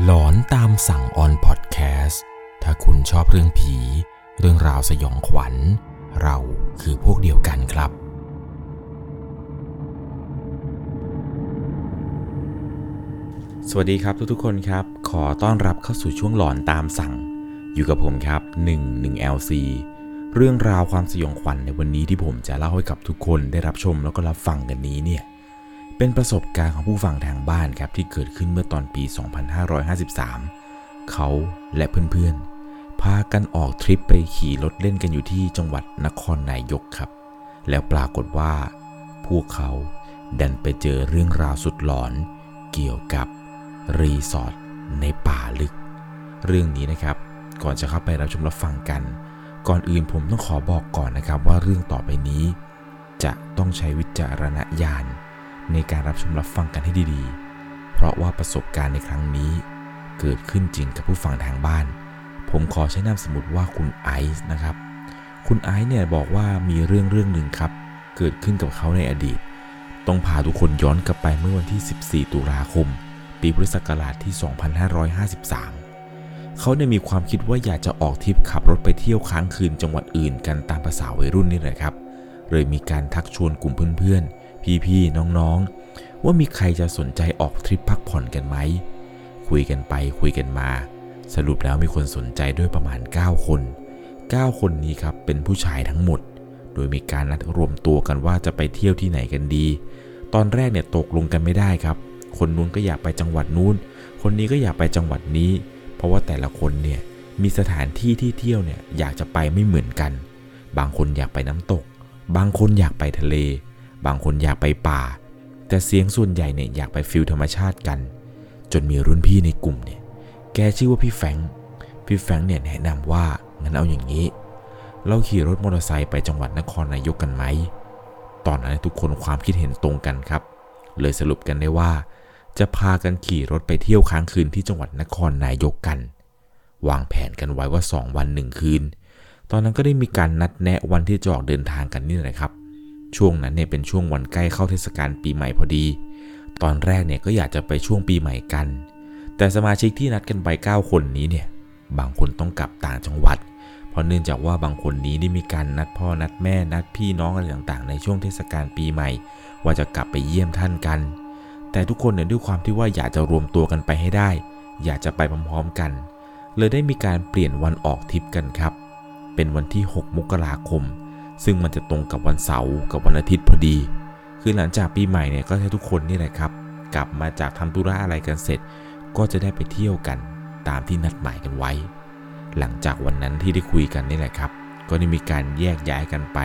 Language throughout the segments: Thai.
หลอนตามสั่งออนพอดแคสต์ถ้าคุณชอบเรื่องผี เรื่องราวสยองขวัญ เราคือพวกเดียวกันครับ สวัสดีครับทุกๆคนครับ ขอต้อนรับเข้าสู่ช่วงหลอนตามสั่ง อยู่กับผมครับ 11 LC เรื่องราวความสยองขวัญในวันนี้ที่ผมจะเล่าให้กับทุกคนได้รับชมแล้วก็รับฟังกันนี้เนี่ย เป็นประสบการณ์ของผู้ฟังทางบ้านครับที่เกิดขึ้นเมื่อตอนปี 2553 เขาและเพื่อนๆ พากันออกทริปไปขี่รถเล่นกันอยู่ที่จังหวัดนครนายกครับ แล้วปรากฏว่า พวกเขาดันไปเจอเรื่องราวสุดหลอนเกี่ยวกับรีสอร์ทในป่าลึก เรื่องนี้นะครับ ก่อนจะเข้าไปรับชมรับฟังกัน ก่อนอื่นผมต้องขอบอกก่อนนะครับว่าเรื่องต่อไปนี้ จะต้องใช้วิจารณญาณ ในการรับชมรับฟังกันให้ดีๆ เพราะว่าประสบการณ์ในครั้งนี้ เกิดขึ้นจริงกับผู้ฟังทางบ้าน ผมขอใช้นามสมมติว่าคุณไอซ์นะครับ คุณไอซ์เนี่ยบอกว่ามีเรื่องเรื่องหนึ่งครับ เกิดขึ้นกับเขาในอดีต ต้องพาทุกคนย้อนกลับไปเมื่อวันที่ 14 ตุลาคม ปีพุทธศักราชที่ 2553 เขาเนี่ยมีความคิดว่าอยากจะออกทริปขับรถไปเที่ยวค้างคืนจังหวัดอื่นกันตามภาษาวัยรุ่นนี่แหละครับ เลยมีการทักชวนกลุ่มเพื่อนๆ พี่ๆน้องๆ ว่ามีใครจะสนใจออกทริปพักผ่อนกันไหม คุยกันไปคุยกันมา สรุปแล้วมีคนสนใจด้วยประมาณ 9 คน 9 คนนี้ครับเป็นผู้ชายทั้งหมด โดยมีการนัดรวมตัวกันว่าจะไปเที่ยวที่ไหนกันดี ตอนแรกเนี่ยตกลงกันไม่ได้ครับ คนนู้นก็อยากไปจังหวัดนู้น คนนี้ก็อยากไปจังหวัดนี้ เพราะว่าแต่ละคนเนี่ยมีสถานที่ที่เที่ยวเนี่ยอยากจะไปไม่เหมือนกัน บางคนอยากไปน้ำตก บางคนอยากไปทะเล บางคนอยากไปป่า แต่เสียงส่วนใหญ่เนี่ยอยากไปฟิลธรรมชาติกัน จนมีรุ่นพี่ในกลุ่มเนี่ย แกชื่อว่าพี่แฟง พี่แฟงเนี่ยแนะนำว่างั้นเอาอย่างนี้ เราขี่รถมอเตอร์ไซค์ไปจังหวัดนครนายกกันไหม ตอนนั้นทุกคนความคิดเห็นตรงกันครับ เลยสรุปกันได้ว่า จะพากันขี่รถไปเที่ยวค้างคืนที่จังหวัดนครนายกกัน วางแผนกันไว้ว่า 2 วัน1คืน ตอนนั้นก็ได้มีการนัดแนะวันที่จะออกเดินทางกันนี่แหละครับ ช่วงนั้นเนี่ยเป็นช่วงวันใกล้เข้าเทศกาลปีใหม่พอดี ตอนแรกเนี่ยก็อยากจะไปช่วงปีใหม่กัน แต่สมาชิกที่นัดกันไป 9 คนนี้เนี่ย บางคนต้องกลับต่างจังหวัด เพราะเนื่องจากว่าบางคนนี้ได้มีการนัดพ่อนัดแม่นัดพี่น้องอะไรต่างๆ ในช่วงเทศกาลปีใหม่ ว่าจะกลับไปเยี่ยมท่านกัน แต่ทุกคนเนี่ยด้วยความที่ว่าอยากจะรวมตัวกันไปให้ได้ อยากจะไปพร้อมๆกัน เลยได้มีการเปลี่ยนวันออกทริปกันครับ เป็นวันที่ 6 มกราคม ซึ่งมันจะตรงกับวันเสาร์กับวันอาทิตย์พอดี คือหลังจากปีใหม่เนี่ยก็ให้ทุกคนนี่แหละครับ กลับมาจากทำธุระอะไรกันเสร็จ ก็จะได้ไปเที่ยวกันตามที่นัดหมายกันไว้ หลังจากวันนั้นที่ได้คุยกันนี่แหละครับ ก็ได้มีการแยกย้ายกันไป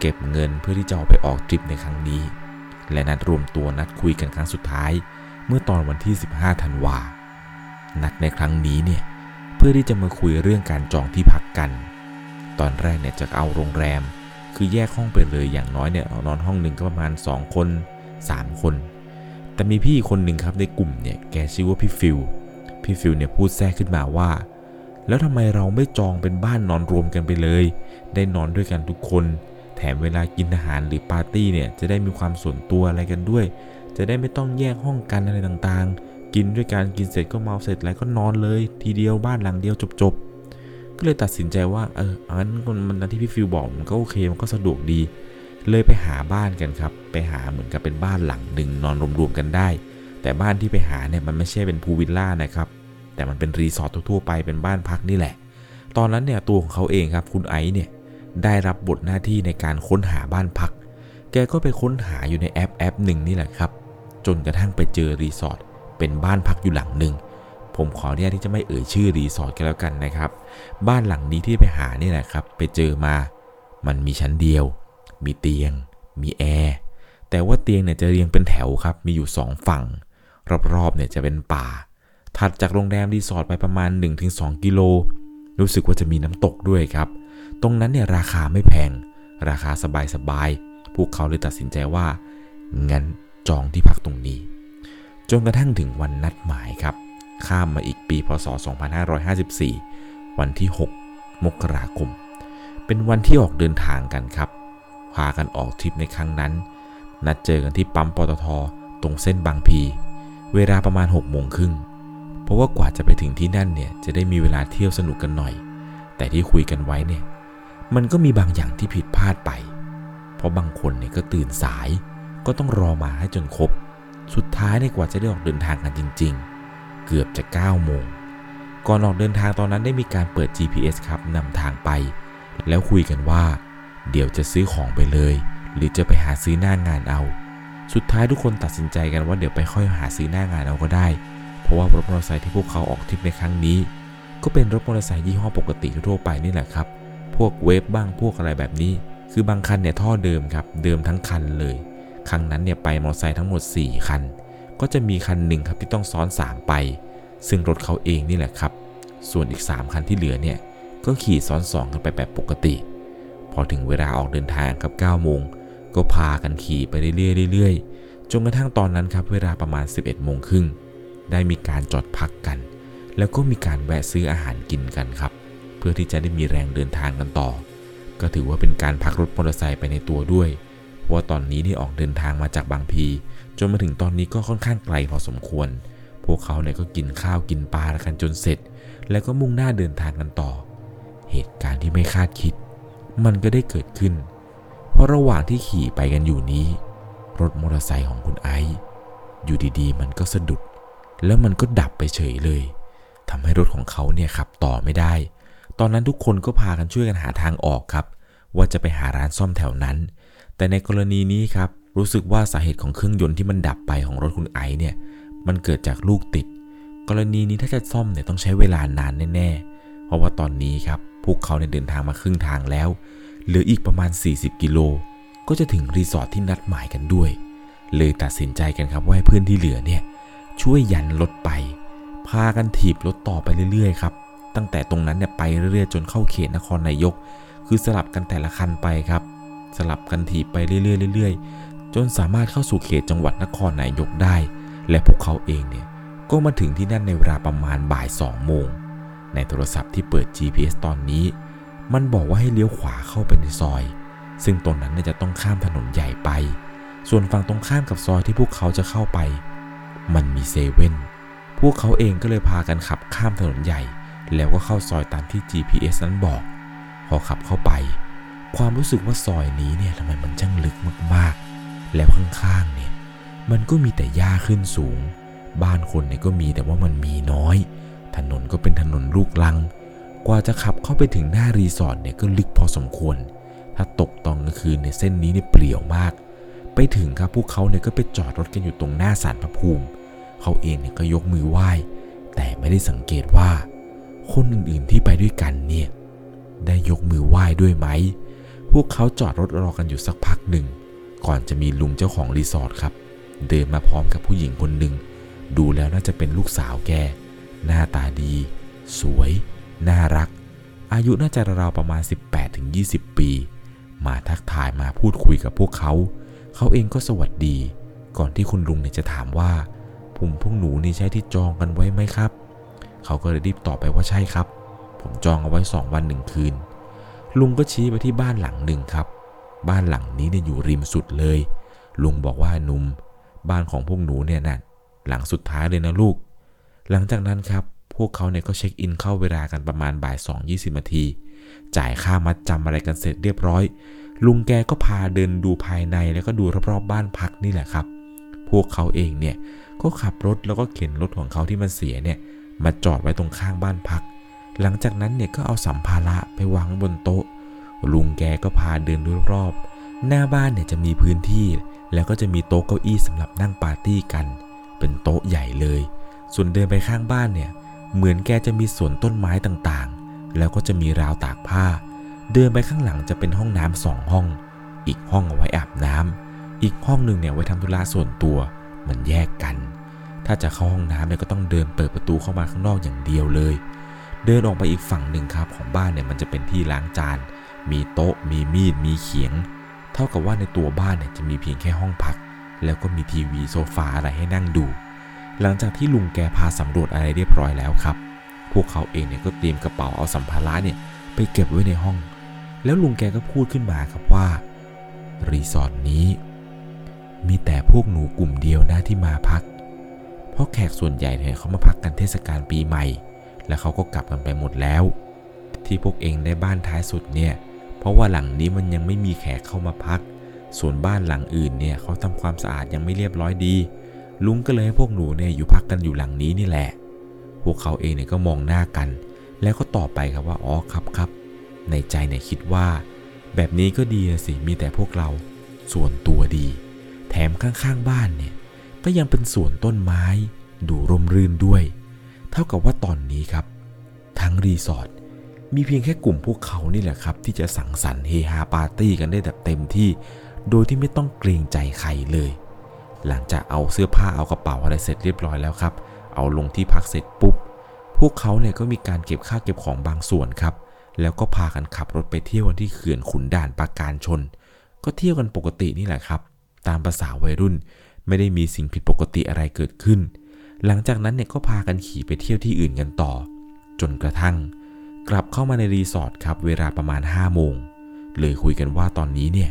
เก็บเงินเพื่อที่จะเอาไปออกทริปในครั้งนี้ และนัดรวมตัวนัดคุยกันครั้งสุดท้าย เมื่อตอนวันที่ 15ธันวานัดในครั้งนี้เนี่ยเพื่อที่จะมาคุยเรื่องการจองที่พักกัน ตอนแรกเนี่ยจะเอาโรงแรม คือแยกห้องไปเลยอย่างน้อยเนี่ยนอนห้องหนึ่งก็ประมาณ 2 คน 3 คน แต่มีพี่คนหนึ่งครับในกลุ่มเนี่ยแกชื่อว่าพี่ฟิลพี่ฟิลเนี่ยพูดแทรกขึ้นมาว่า แล้วทำไมเราไม่จองเป็นบ้านนอนรวมกันไปเลย ได้นอนด้วยกันทุกคน แถมเวลากินอาหารหรือปาร์ตี้เนี่ยจะได้มีความส่วนตัวอะไรกันด้วย จะได้ไม่ต้องแยกห้องกันอะไรต่างๆ กินด้วยกันกินเสร็จก็เมาเสร็จแล้วก็นอนเลย ทีเดียวบ้านหลังเดียวจบๆ ก็เลยตัดสินใจว่าเอออันมันที่พี่ฟิลบอกมันก็โอเคมันก็สะดวกดี เลยไปหาบ้านกันครับ ไปหาเหมือนกับเป็นบ้านหลังหนึ่งนอนรวมๆกันได้ แต่บ้านที่ไปหาเนี่ยมันไม่ใช่เป็นพูลวิลล่านะครับ แต่มันเป็นรีสอร์ททั่วๆไปเป็นบ้านพักนี่แหละ ตอนนั้นเนี่ยตัวของเขาเองครับคุณไอซ์เนี่ยได้รับบทหน้าที่ในการค้นหาบ้านพัก แกก็ไปค้นหาอยู่ในแอปแอปหนึ่งนี่แหละครับ จนกระทั่งไปเจอรีสอร์ทเป็นบ้านพักอยู่หลังหนึ่ง ผมขออนุญาตที่จะไม่เอ่ยชื่อรีสอร์ทกันแล้วกันนะครับ บ้านหลังนี้ที่ไปหานี่แหละครับ ไปเจอมา มันมีชั้นเดียว มีเตียง มีแอร์ แต่ว่าเตียงเนี่ยจะเรียงเป็นแถวครับ มีอยู่ 2 ฝั่ง รอบๆเนี่ยจะเป็นป่า ถัดจากโรงแรมรีสอร์ทไปประมาณ 1-2 กิโล รู้สึกว่าจะมีน้ำตกด้วยครับ ตรงนั้นเนี่ยราคาไม่แพง ราคาสบายๆ พวกเขาเลยตัดสินใจว่า งั้นจองที่พักตรงนี้ จนกระทั่งถึงวันนัดหมายครับ ข้ามมาอีกปีพศ 2554 วันที่ 6 มกราคม เป็นวันที่ออกเดินทางกันครับ พากันออกทริปในครั้งนั้น นัดเจอกันที่ปั๊มปตท ตรงเส้นบางพี เวลาประมาณ6โมงครึ่ง เพราะว่ากว่าจะไปถึงที่นั่นเนี่ย จะได้มีเวลาเที่ยวสนุกกันหน่อย แต่ที่คุยกันไว้เนี่ย มันก็มีบางอย่างที่ผิดพลาดไป เพราะบางคนเนี่ยก็ตื่นสาย ก็ต้องรอมาให้จนครบ สุดท้ายในกว่าจะได้ออกเดินทางกันจริง ๆ เกือบจะ9โมงก่อนออกเดินทางตอนนั้นได้มีการเปิด GPS ครับนำทางไป แล้วคุยกันว่า เดี๋ยวจะซื้อของไปเลย หรือจะไปหาซื้อหน้างานเอา สุดท้ายทุกคนตัดสินใจกันว่าเดี๋ยวไปค่อยหาซื้อหน้างานเอาก็ได้ เพราะว่ารถมอเตอร์ไซค์ที่พวกเขาออกทริปในครั้งนี้ ก็เป็นรถมอเตอร์ไซค์ยี่ห้อปกติทั่วไปนี่แหละครับ พวกเวฟบ้างพวกอะไรแบบนี้ คือบางคันเนี่ยท่อเดิมครับเดิมทั้งคันเลย ครั้งนั้นเนี่ยไปมอเตอร์ไซค์ทั้งหมด 4 คัน ก็จะมีคันหนึ่งครับที่ต้องซ้อน3ไป ซึ่งรถเขาเองนี่แหละครับ ส่วนอีก 3 คันที่เหลือเนี่ยก็ขี่ซ้อนสองกันไปแบบปกติ พอถึงเวลาออกเดินทางครับ9โมงก็พากันขี่ไปเรื่อยๆเรื่อยๆจนกระทั่งตอนนั้นครับเวลาประมาณ 11โมงครึ่งได้มีการจอดพักกัน แล้วก็มีการแวะซื้ออาหารกินกันครับ เพื่อที่จะได้มีแรงเดินทางกันต่อ ก็ถือว่าเป็นการพักรถมอเตอร์ไซค์ไปในตัวด้วย ว่าตอนนี้นี่ออกเดินทางมาจากบางพี จนมาถึงตอนนี้ก็ค่อนข้างไกลพอสมควร พวกเขาเนี่ยก็กินข้าวกินปลากันจนเสร็จ แล้วก็มุ่งหน้าเดินทางกันต่อ เหตุการณ์ที่ไม่คาดคิด มันก็ได้เกิดขึ้น เพราะระหว่างที่ขี่ไปกันอยู่นี้ รถมอเตอร์ไซค์ของคุณไอซ์อยู่ดีๆ มันก็สะดุด แล้วมันก็ดับไปเฉยเลยทำให้รถของเขาเนี่ยขับต่อไม่ได้ ตอนนั้นทุกคนก็พากันช่วยกันหาทางออกครับ ว่าจะไปหาร้านซ่อมแถวนั้น แต่ในกรณีนี้ครับ รู้สึกว่าสาเหตุของเครื่องยนต์ที่มันดับไปของรถคุณไอซ์เนี่ย มันเกิดจากลูกติด กรณีนี้ถ้าจะซ่อมเนี่ยต้องใช้เวลานานแน่ๆ เพราะว่าตอนนี้ครับ พวกเขาเนี่ยเดินทางมาครึ่งทางแล้ว เหลืออีกประมาณ 40 กิโล ก็จะถึงรีสอร์ทที่นัดหมายกันด้วย เลยตัดสินใจกันครับว่าให้เพื่อนที่เหลือเนี่ยช่วยยันรถไป พากันถีบรถต่อไปเรื่อยๆครับ ตั้งแต่ตรงนั้นเนี่ยไปเรื่อยๆ จนเข้าเขตนครนายก คือสลับกันแต่ละคันไปครับ สลับกันถีบไปเรื่อยๆจนสามารถเข้าสู่เขตจังหวัดนครนายกได้ และพวกเขาเองเนี่ยก็มาถึงที่นั่นในเวลาประมาณบ่าย2โมง ในโทรศัพท์ที่เปิด GPS ตอนนี้ มันบอกว่าให้เลี้ยวขวาเข้าไปในซอย ซึ่งตรงนั้นเนี่ยจะต้องข้ามถนนใหญ่ไป ส่วนฝั่งตรงข้ามกับซอยที่พวกเขาจะเข้าไป มันมีเซเว่น พวกเขาเองก็เลยพากันขับข้ามถนนใหญ่ แล้วก็เข้าซอยตามที่ GPS นั้นบอก พอขับเข้าไป ความรู้สึกว่าซอยนี้เนี่ยทำไมมันช่างลึกมากๆ แล้วข้างๆเนี่ยมันก็มีแต่หญ้าขึ้นสูง บ้านคนเนี่ยก็มีแต่ว่ามันมีน้อย ถนนก็เป็นถนนลูกลัง กว่าจะขับเข้าไปถึงหน้ารีสอร์ทเนี่ยก็ลึกพอสมควร ถ้าตกตอนกลางคืนเนี่ยเส้นนี้เนี่ยเปลี่ยวมาก ไปถึงครับพวกเขาเนี่ยก็ไปจอดรถกันอยู่ตรงหน้าศาลพระภูมิ เขาเองเนี่ยก็ยกมือไหว้ แต่ไม่ได้สังเกตว่า คนอื่นๆที่ไปด้วยกันเนี่ยได้ยกมือไหว้ด้วยไหม พวกเขาจอดรถรอกันอยู่สักพักหนึ่ง ก่อนจะมีลุงเจ้าของรีสอร์ทครับ เดินมาพร้อมกับผู้หญิงคนหนึ่ง ดูแล้วน่าจะเป็นลูกสาวแก หน้าตาดี สวย น่ารัก อายุน่าจะราวประมาณ 18-20 ปี มาทักทายมาพูดคุยกับพวกเขา เขาเองก็สวัสดี ก่อนที่คุณลุงเนี่ยจะถามว่า ผมพวกหนูนี่ใช่ที่จองกันไว้ไหมครับ เขาก็เลยรีบตอบไปว่าใช่ครับ ผมจองเอาไว้สองวันหนึ่งคืน ลุงก็ชี้ไปที่บ้านหลังหนึ่งครับ บ้านหลังนี้เนี่ยอยู่ริมสุดเลย ลุงบอกว่าหนุ่มบ้านของพวกหนูเนี่ยนั่นหลังสุดท้ายเลยนะลูก หลังจากนั้นครับ พวกเขาเนี่ยก็เช็คอินเข้าเวลากันประมาณบ่ายสองยี่สิบนาที จ่ายค่ามัดจำอะไรกันเสร็จเรียบร้อย ลุงแกก็พาเดินดูภายในแล้วก็ดูรอบๆบ้านพักนี่แหละครับ พวกเขาเองเนี่ยก็ขับรถแล้วก็เข็นรถของเขาที่มันเสียเนี่ยมาจอดไว้ตรงข้างบ้านพัก หลังจากนั้นเนี่ยก็เอาสัมภาระไปวางบนโต๊ะ ลุงแกก็พาเดินดูรอบๆหน้าบ้านเนี่ยจะมีพื้นที่ แล้วก็จะมีโต๊ะเก้าอี้สำหรับนั่งปาร์ตี้กัน เป็นโต๊ะใหญ่เลย ส่วนเดินไปข้างบ้านเนี่ยเหมือนแกจะมีสวนต้นไม้ต่างๆ แล้วก็จะมีราวตากผ้า เดินไปข้างหลังจะเป็นห้องน้ำสองห้อง อีกห้องเอาไว้อาบน้ำอีกห้องหนึ่งเนี่ยไว้ทำธุระส่วนตัวมันแยกกัน ถ้าจะเข้าห้องน้ำเนี่ยก็ต้องเดินเปิดประตูเข้ามาข้างนอกอย่างเดียวเลย เดินออกไปอีกฝั่งหนึ่งครับของบ้านเนี่ยมันจะเป็นที่ล้างจาน มีโต๊ะ มีมีด มีเขียง เท่ากับว่าในตัวบ้านเนี่ยจะมีเพียงแค่ห้องพัก แล้วก็มีทีวีโซฟาอะไรให้นั่งดู หลังจากที่ลุงแกพาสำรวจอะไรเรียบร้อยแล้วครับ พวกเขาเองเนี่ยก็เตรียมกระเป๋าเอาสัมภาระเนี่ยไปเก็บไว้ในห้อง แล้วลุงแกก็พูดขึ้นมาครับว่า รีสอร์ทนี้ มีแต่พวกหนูกลุ่มเดียวนะที่มาพัก เพราะแขกส่วนใหญ่เนี่ยเขามาพักกันเทศกาลปีใหม่ แล้วเขาก็กลับกันไปหมดแล้ว ที่พวกเองได้บ้านท้ายสุดเนี่ย เพราะว่าหลังนี้มันยังไม่มีแขกเข้ามาพัก ส่วนบ้านหลังอื่นเนี่ยเขาทำความสะอาดยังไม่เรียบร้อยดี ลุงก็เลยให้พวกหนูเนี่ยอยู่พักกันอยู่หลังนี้นี่แหละ พวกเขาเองเนี่ยก็มองหน้ากัน แล้วก็ตอบไปครับว่า อ๋อครับครับในใจเนี่ยคิดว่า แบบนี้ก็ดีสิ มีแต่พวกเรา ส่วนตัวดี แถมข้างๆบ้านเนี่ย ก็ยังเป็นสวนต้นไม้ ดูร่มรื่นด้วย เท่ากับว่าตอนนี้ครับ ทั้งรีสอร์ทมีเพียงแค่กลุ่มพวกเขานี่แหละครับ ที่จะสังสรรค์เฮฮาปาร์ตี้กันได้แบบเต็มที่ โดยที่ไม่ต้องเกรงใจใครเลย หลังจากเอาเสื้อผ้าเอากระเป๋าอะไรเสร็จเรียบร้อยแล้วครับ เอาลงที่พักเสร็จปุ๊บ พวกเขาเนี่ยก็มีการเก็บค่าเก็บของบางส่วนครับ แล้วก็พากันขับรถไปเที่ยวกันที่เขื่อนขุนด่านปราการชน ก็เที่ยวกันปกตินี่แหละครับ ตามภาษาวัยรุ่น ไม่ได้มีสิ่งผิดปกติอะไรเกิดขึ้น หลังจากนั้นเนี่ยก็พากันขี่ไปเที่ยวที่อื่นกันต่อ จนกระทั่ง กลับเข้ามาในรีสอร์ทครับเวลาประมาณ5โมงเลยคุยกันว่าตอนนี้เนี่ย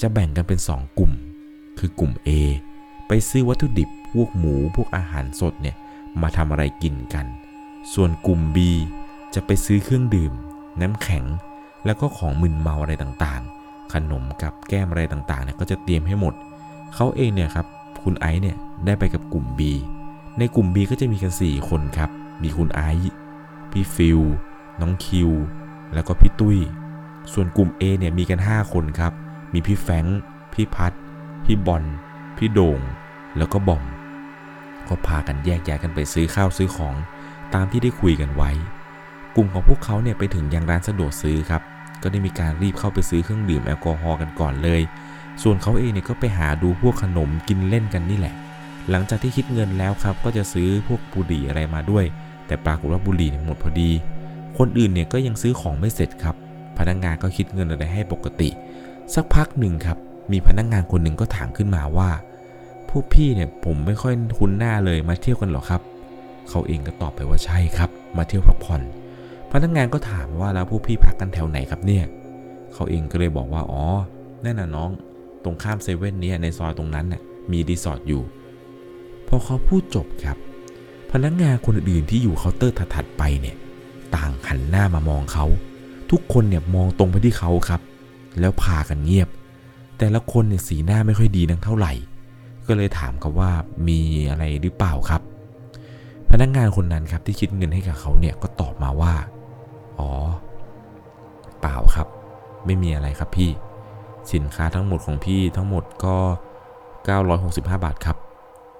จะแบ่งกันเป็น 2 กลุ่ม คือกลุ่ม A ไปซื้อวัตถุดิบพวกหมูพวกอาหารสดเนี่ยมาทำอะไรกินกัน ส่วนกลุ่ม B จะไปซื้อเครื่องดื่ม น้ำแข็ง แล้วก็ของมึนเมาอะไรต่างๆ ขนมกับแก้มอะไรต่างๆเนี่ยก็จะเตรียมให้หมด เขาเองเนี่ยครับคุณไอซ์เนี่ยได้ไปกับกลุ่ม B ในกลุ่ม B ก็จะมีกัน 4 คนครับ มีคุณไอซ์พี่ฟิลน้องคิว แล้วก็พี่ตุ้ย ส่วนกลุ่ม A เนี่ยมีกัน 5 คนครับ มีพี่แฟงพี่พัด พี่บอล พี่โด่ง แล้วก็บอม ก็พากันแยกย้ายกันไปซื้อข้าวซื้อของ ตามที่ได้คุยกันไว้ กลุ่มของพวกเขาเนี่ยไปถึงยังร้านสะดวกซื้อครับ ก็ได้มีการรีบเข้าไปซื้อเครื่องดื่มแอลกอฮอล์กันก่อนเลย ส่วนเขาเองเนี่ยก็ไปหาดูพวกขนมกินเล่นกันนี่แหละ หลังจากที่คิดเงินแล้วครับ ก็จะซื้อพวกบุหรี่อะไรมาด้วย แต่ปรากฏว่าบุหรี่หมดพอดี คนอื่นเนี่ยก็ยังซื้อของไม่เสร็จครับ พนักงงานก็คิดเงินอะไรให้ปกติ สักพักหนึ่งครับ มีพนักงงานคนหนึ่งก็ถามขึ้นมาว่าพวกพี่เนี่ยผมไม่ค่อยคุ้นหน้าเลยมาเที่ยวกันหรอครับ เขาเองก็ตอบไปว่าใช่ครับ มาเที่ยวพักผ่อน พนักงงานก็ถามว่าแล้วพวกพี่พักกันแถวไหนครับเนี่ย เขาเองก็เลยบอกว่าอ๋อนั่นน่ะน้อง ตรงข้ามเซเว่นนี้ในซอยตรงนั้นน่ะมีรีสอร์ทอยู่ พอเขาพูดจบครับ พนักงงานคนอื่นที่อยู่เคาน์เตอร์ถัดไปเนี่ย ต่างหันหน้ามามองเขา ทุกคนเนี่ยมองตรงไปที่เขาครับ แล้วพากันเงียบ แต่ละคนเนี่ยสีหน้าไม่ค่อยดีนักเท่าไหร่ ก็เลยถามเขาว่ามีอะไรหรือเปล่าครับ พนักงงานคนนั้นครับที่คิดเงินให้กับเขาเนี่ยก็ตอบมาว่า อ๋อ เปล่าครับ ไม่มีอะไรครับพี่ สินค้าทั้งหมดของพี่ทั้งหมดก็ 965 บาทครับ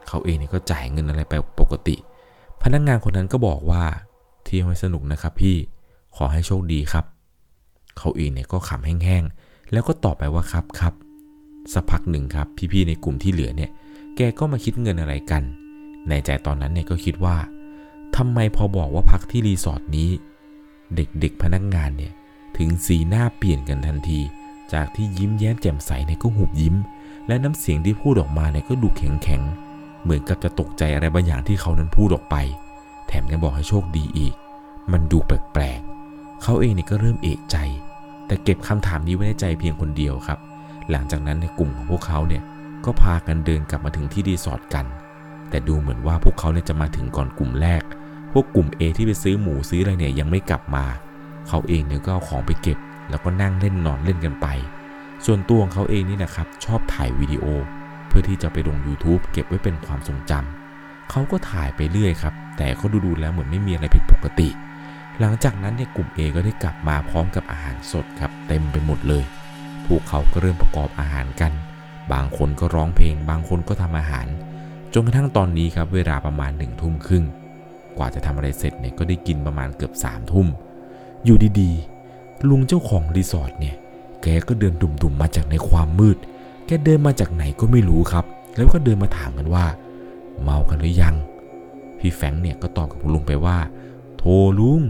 เขาเองเนี่ยก็จ่ายเงินอะไรไปปกติ พนักงงานคนนั้นก็บอกว่าเที่ยวให้สนุกนะครับพี่ขอให้โชคดีครับ เขาเองเนี่ยก็ขำแห้งๆแล้วก็ตอบไปว่าครับครับสักพักหนึ่งครับพี่ๆในกลุ่มที่เหลือเนี่ยแกก็มาคิดเงินอะไรกัน ในใจตอนนั้นเนี่ยก็คิดว่าทำไมพอบอกว่าพักที่รีสอร์ทนี้ เด็กๆพนักงานเนี่ยถึงสีหน้าเปลี่ยนกันทันที จากที่ยิ้มแย้มแจ่มใสเนี่ยก็หุบยิ้ม และน้ำเสียงที่พูดออกมาเนี่ยก็ดูแข็งแข็ง เหมือนกับจะตกใจอะไรบางอย่างที่เขานั้นพูดออกไป แถมยังบอกให้โชคดีอีก มันดูแปลกๆเขาเองเนี่ยก็เริ่มเอะใจ แต่เก็บคำถามนี้ไว้ในใจเพียงคนเดียวครับ หลังจากนั้นในกลุ่มของพวกเขาเนี่ยก็พากันเดินกลับมาถึงที่รีสอร์ทกัน แต่ดูเหมือนว่าพวกเขาเนี่ยจะมาถึงก่อนกลุ่มแรก พวกกลุ่ม A ที่ไปซื้อหมูซื้ออะไรเนี่ยยังไม่กลับมา เขาเองเนี่ยก็เอาของไปเก็บ แล้วก็นั่งเล่นนอนเล่นกันไป ส่วนตัวของเขาเองนี่นะครับชอบถ่ายวิดีโอ เพื่อที่จะไปลง YouTube เก็บไว้เป็นความทรงจำเขาก็ถ่ายไปเรื่อยครับ แต่เขาดูๆแล้วเหมือนไม่มีอะไรผิดปกติ หลังจากนั้นเนี่ยกลุ่ม A ก็ได้กลับมาพร้อมกับอาหารสดครับ เต็มไปหมดเลย พวกเขาก็เริ่มประกอบอาหารกัน บางคนก็ร้องเพลง บางคนก็ทำอาหาร จนกระทั่งตอนนี้ครับเวลาประมาณหนึ่งทุ่มครึ่ง กว่าจะทำอะไรเสร็จเนี่ยก็ได้กินประมาณเกือบสามทุ่ม อยู่ดีๆ ลุงเจ้าของรีสอร์ทเนี่ย แกก็เดินดุ่มๆมาจากในความมืด แกเดินมาจากไหนก็ไม่รู้ครับ แล้วก็เดินมาถามกันว่า เมากันหรือยัง พี่แฟงเนี่ยก็ตอบกับลุงไปว่า โทลุง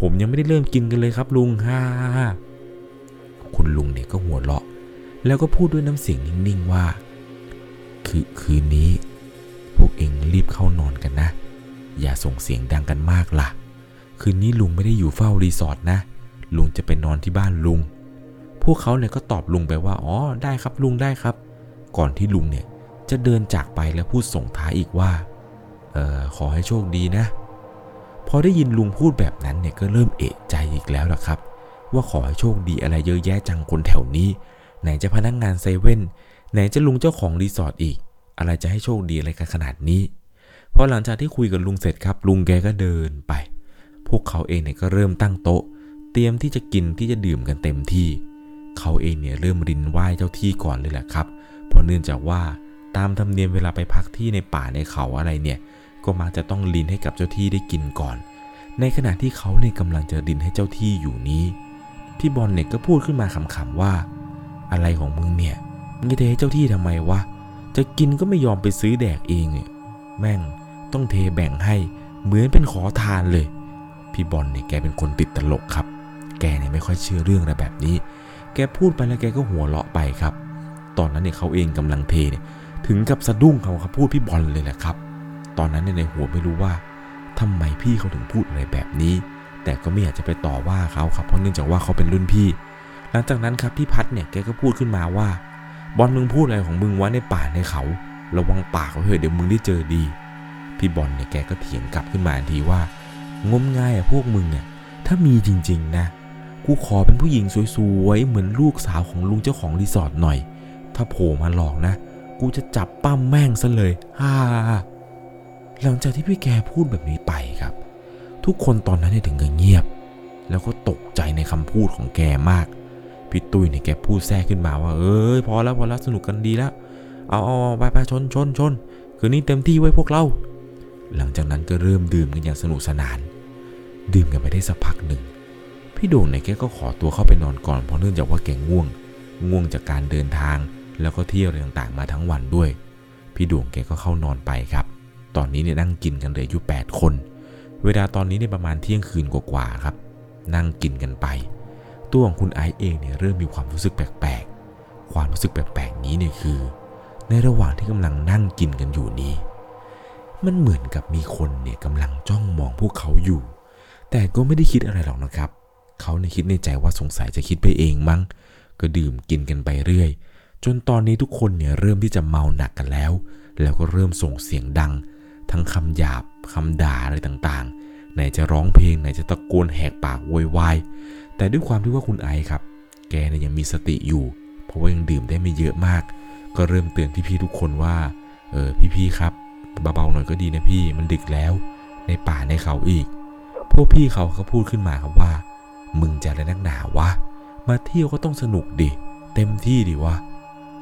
ผมยังไม่ได้เริ่มกินกันเลยครับ ลุงฮ่าคุณลุงเนี่ยก็หัวเราะ แล้วก็พูดด้วยน้ำเสียงนิ่งๆว่า คือคืนนี้ พวกเองรีบเข้านอนกันนะ อย่าส่งเสียงดังกันมากละ่ะ คืนนี้ลุงไม่ได้อยู่เฝ้ารีสอร์ทนะ ลุงจะไปนอนที่บ้านลุง วกเขาเนี่ยก็ตอบลุงไปว่า อ๋อ ได้ครับลุงได้ครับ ก่อนที่ลุงเนี่ยจะเดินจากไปแล้วพูดส่งท้ายอีกว่า เออขอให้โชคดีนะ พอได้ยินลุงพูดแบบนั้นเนี่ยก็เริ่มเอะใจอีกแล้วล่ะครับ ว่าขอให้โชคดีอะไรเยอะแยะจังคนแถวนี้ ไหนจะพนักงงานเซเว่น ไหนจะลุงเจ้าของรีสอร์ทอีก อะไรจะให้โชคดีอะไรกันขนาดนี้ พอหลังจากที่คุยกับลุงเสร็จครับ ลุงแกก็เดินไป พวกเขาเองเนี่ยก็เริ่มตั้งโต๊ะ เตรียมที่จะกินที่จะดื่มกันเต็มที่ เขาเองเนี่ยเริ่มรินไหว้เจ้าที่ก่อนเลยแหละครับ เพราะเนื่องจากว่าตามธรรมเนียมเวลาไปพักที่ในป่าในเขาอะไรเนี่ย ก็มักจะต้องลินให้กับเจ้าที่ได้กินก่อน ในขณะที่เขาเนี่ยกำลังจะรินให้เจ้าที่อยู่นี้ พี่บอลเนี่ยก็พูดขึ้นมาขำๆว่า อะไรของมึงเนี่ยมึงจะเทให้เจ้าที่ทำไมวะ จะกินก็ไม่ยอมไปซื้อแดกเองเนี่ยแม่งต้องเทแบ่งให้เหมือนเป็นขอทานเลย พี่บอลเนี่ยแกเป็นคนติดตลกครับ แกเนี่ยไม่ค่อยเชื่อเรื่องอะไรแบบนี้ กพูดไปแล้วแกก็หัวเราะไปครับ ตอนนั้นเนี่ยเขาเองกำลังเทเนี่ยถึงกับสะดุ้งเขาครับพูดพี่บอลเลยแหละครับ ตอนนั้นในหัวไม่รู้ว่าทำไมพี่เขาถึงพูดอะไรแบบนี้ แต่ก็ไม่อยากจะไปต่อว่าเขาครับ เพราะเนื่องจากว่าเขาเป็นรุ่นพี่ หลังจากนั้นครับพี่พัดเนี่ยแกก็พูดขึ้นมาว่า บอลมึงพูดอะไรของมึงวะในป่าในเขา ระวังปากเขาเถอะเดี๋ยวมึงได้เจอดี พี่บอลเนี่ยแกก็เถียงกลับขึ้นมาทันทีว่างมง่ายอะพวกมึงเนี่ยถ้ามีจริง ๆ นะ กูขอเป็นผู้หญิงสวยๆ เหมือนลูกสาวของลุงเจ้าของรีสอร์ทหน่อย ถ้าโผล่มาหลอกนะ กูจะจับปั้มแม่งซะเลยฮ่าหลังจากที่พี่แกพูดแบบนี้ไปครับ ทุกคนตอนนั้นเนี่ยถึงกับเงียบ แล้วก็ตกใจในคำพูดของแกมาก พี่ตุ้ยเนี่ยแกพูดแทรกขึ้นมาว่า เอ้ยพอแล้วพอแล้วสนุกกันดีแล้ว เอาเอาไปไปชนชนชนคืนนี้เต็มที่ไว้พวกเรา หลังจากนั้นก็เริ่มดื่มกันอย่างสนุกสนาน ดื่มกันไปได้สักพักหนึ่ง พี่โด่งเนี่ยแกก็ขอตัวเข้าไปนอนก่อนเพราะเนื่องจากว่าแกง่วง ง่วงจากการเดินทาง แล้วก็เที่ยวอะไรต่างๆมาทั้งวันด้วย พี่โด่งแกก็เข้านอนไปครับ ตอนนี้เนี่ยนั่งกินกันเหลืออยู่ 8 คน เวลาตอนนี้เนี่ยประมาณเที่ยงคืนกว่าๆครับ นั่งกินกันไป ตัวของคุณไอซ์เองเนี่ยเริ่มมีความรู้สึกแปลกๆ ความรู้สึกแปลกๆนี้เนี่ยคือ ในระหว่างที่กำลังนั่งกินกันอยู่นี้ มันเหมือนกับมีคนเนี่ยกำลังจ้องมองพวกเขาอยู่ แต่ก็ไม่ได้คิดอะไรหรอกนะครับ เขาในคิดในใจว่าสงสัยจะคิดไปเองมั้ง ก็ดื่มกินกันไปเรื่อย จนตอนนี้ทุกคนเนี่ยเริ่มที่จะเมาหนักกันแล้ว แล้วก็เริ่มส่งเสียงดัง ทั้งคำหยาบคำด่าอะไรต่างๆ ไหนจะร้องเพลงไหนจะตะโกนแหกปากโวยวายแต่ด้วยความที่ว่าคุณไอครับ แกเนี่ยยังมีสติอยู่ เพราะว่ายังดื่มได้ไม่เยอะมาก ก็เริ่มเตือนพี่ๆทุกคนว่า เออพี่ๆครับเบาๆหน่อยก็ดีนะพี่มันดึกแล้ว ในป่าในเขาอีก พวกพี่เขาก็พูดขึ้นมาครับว่า มึงจะอะไรนักหนาวะ มาเที่ยวก็ต้องสนุกดิ เต็มที่ดิวะ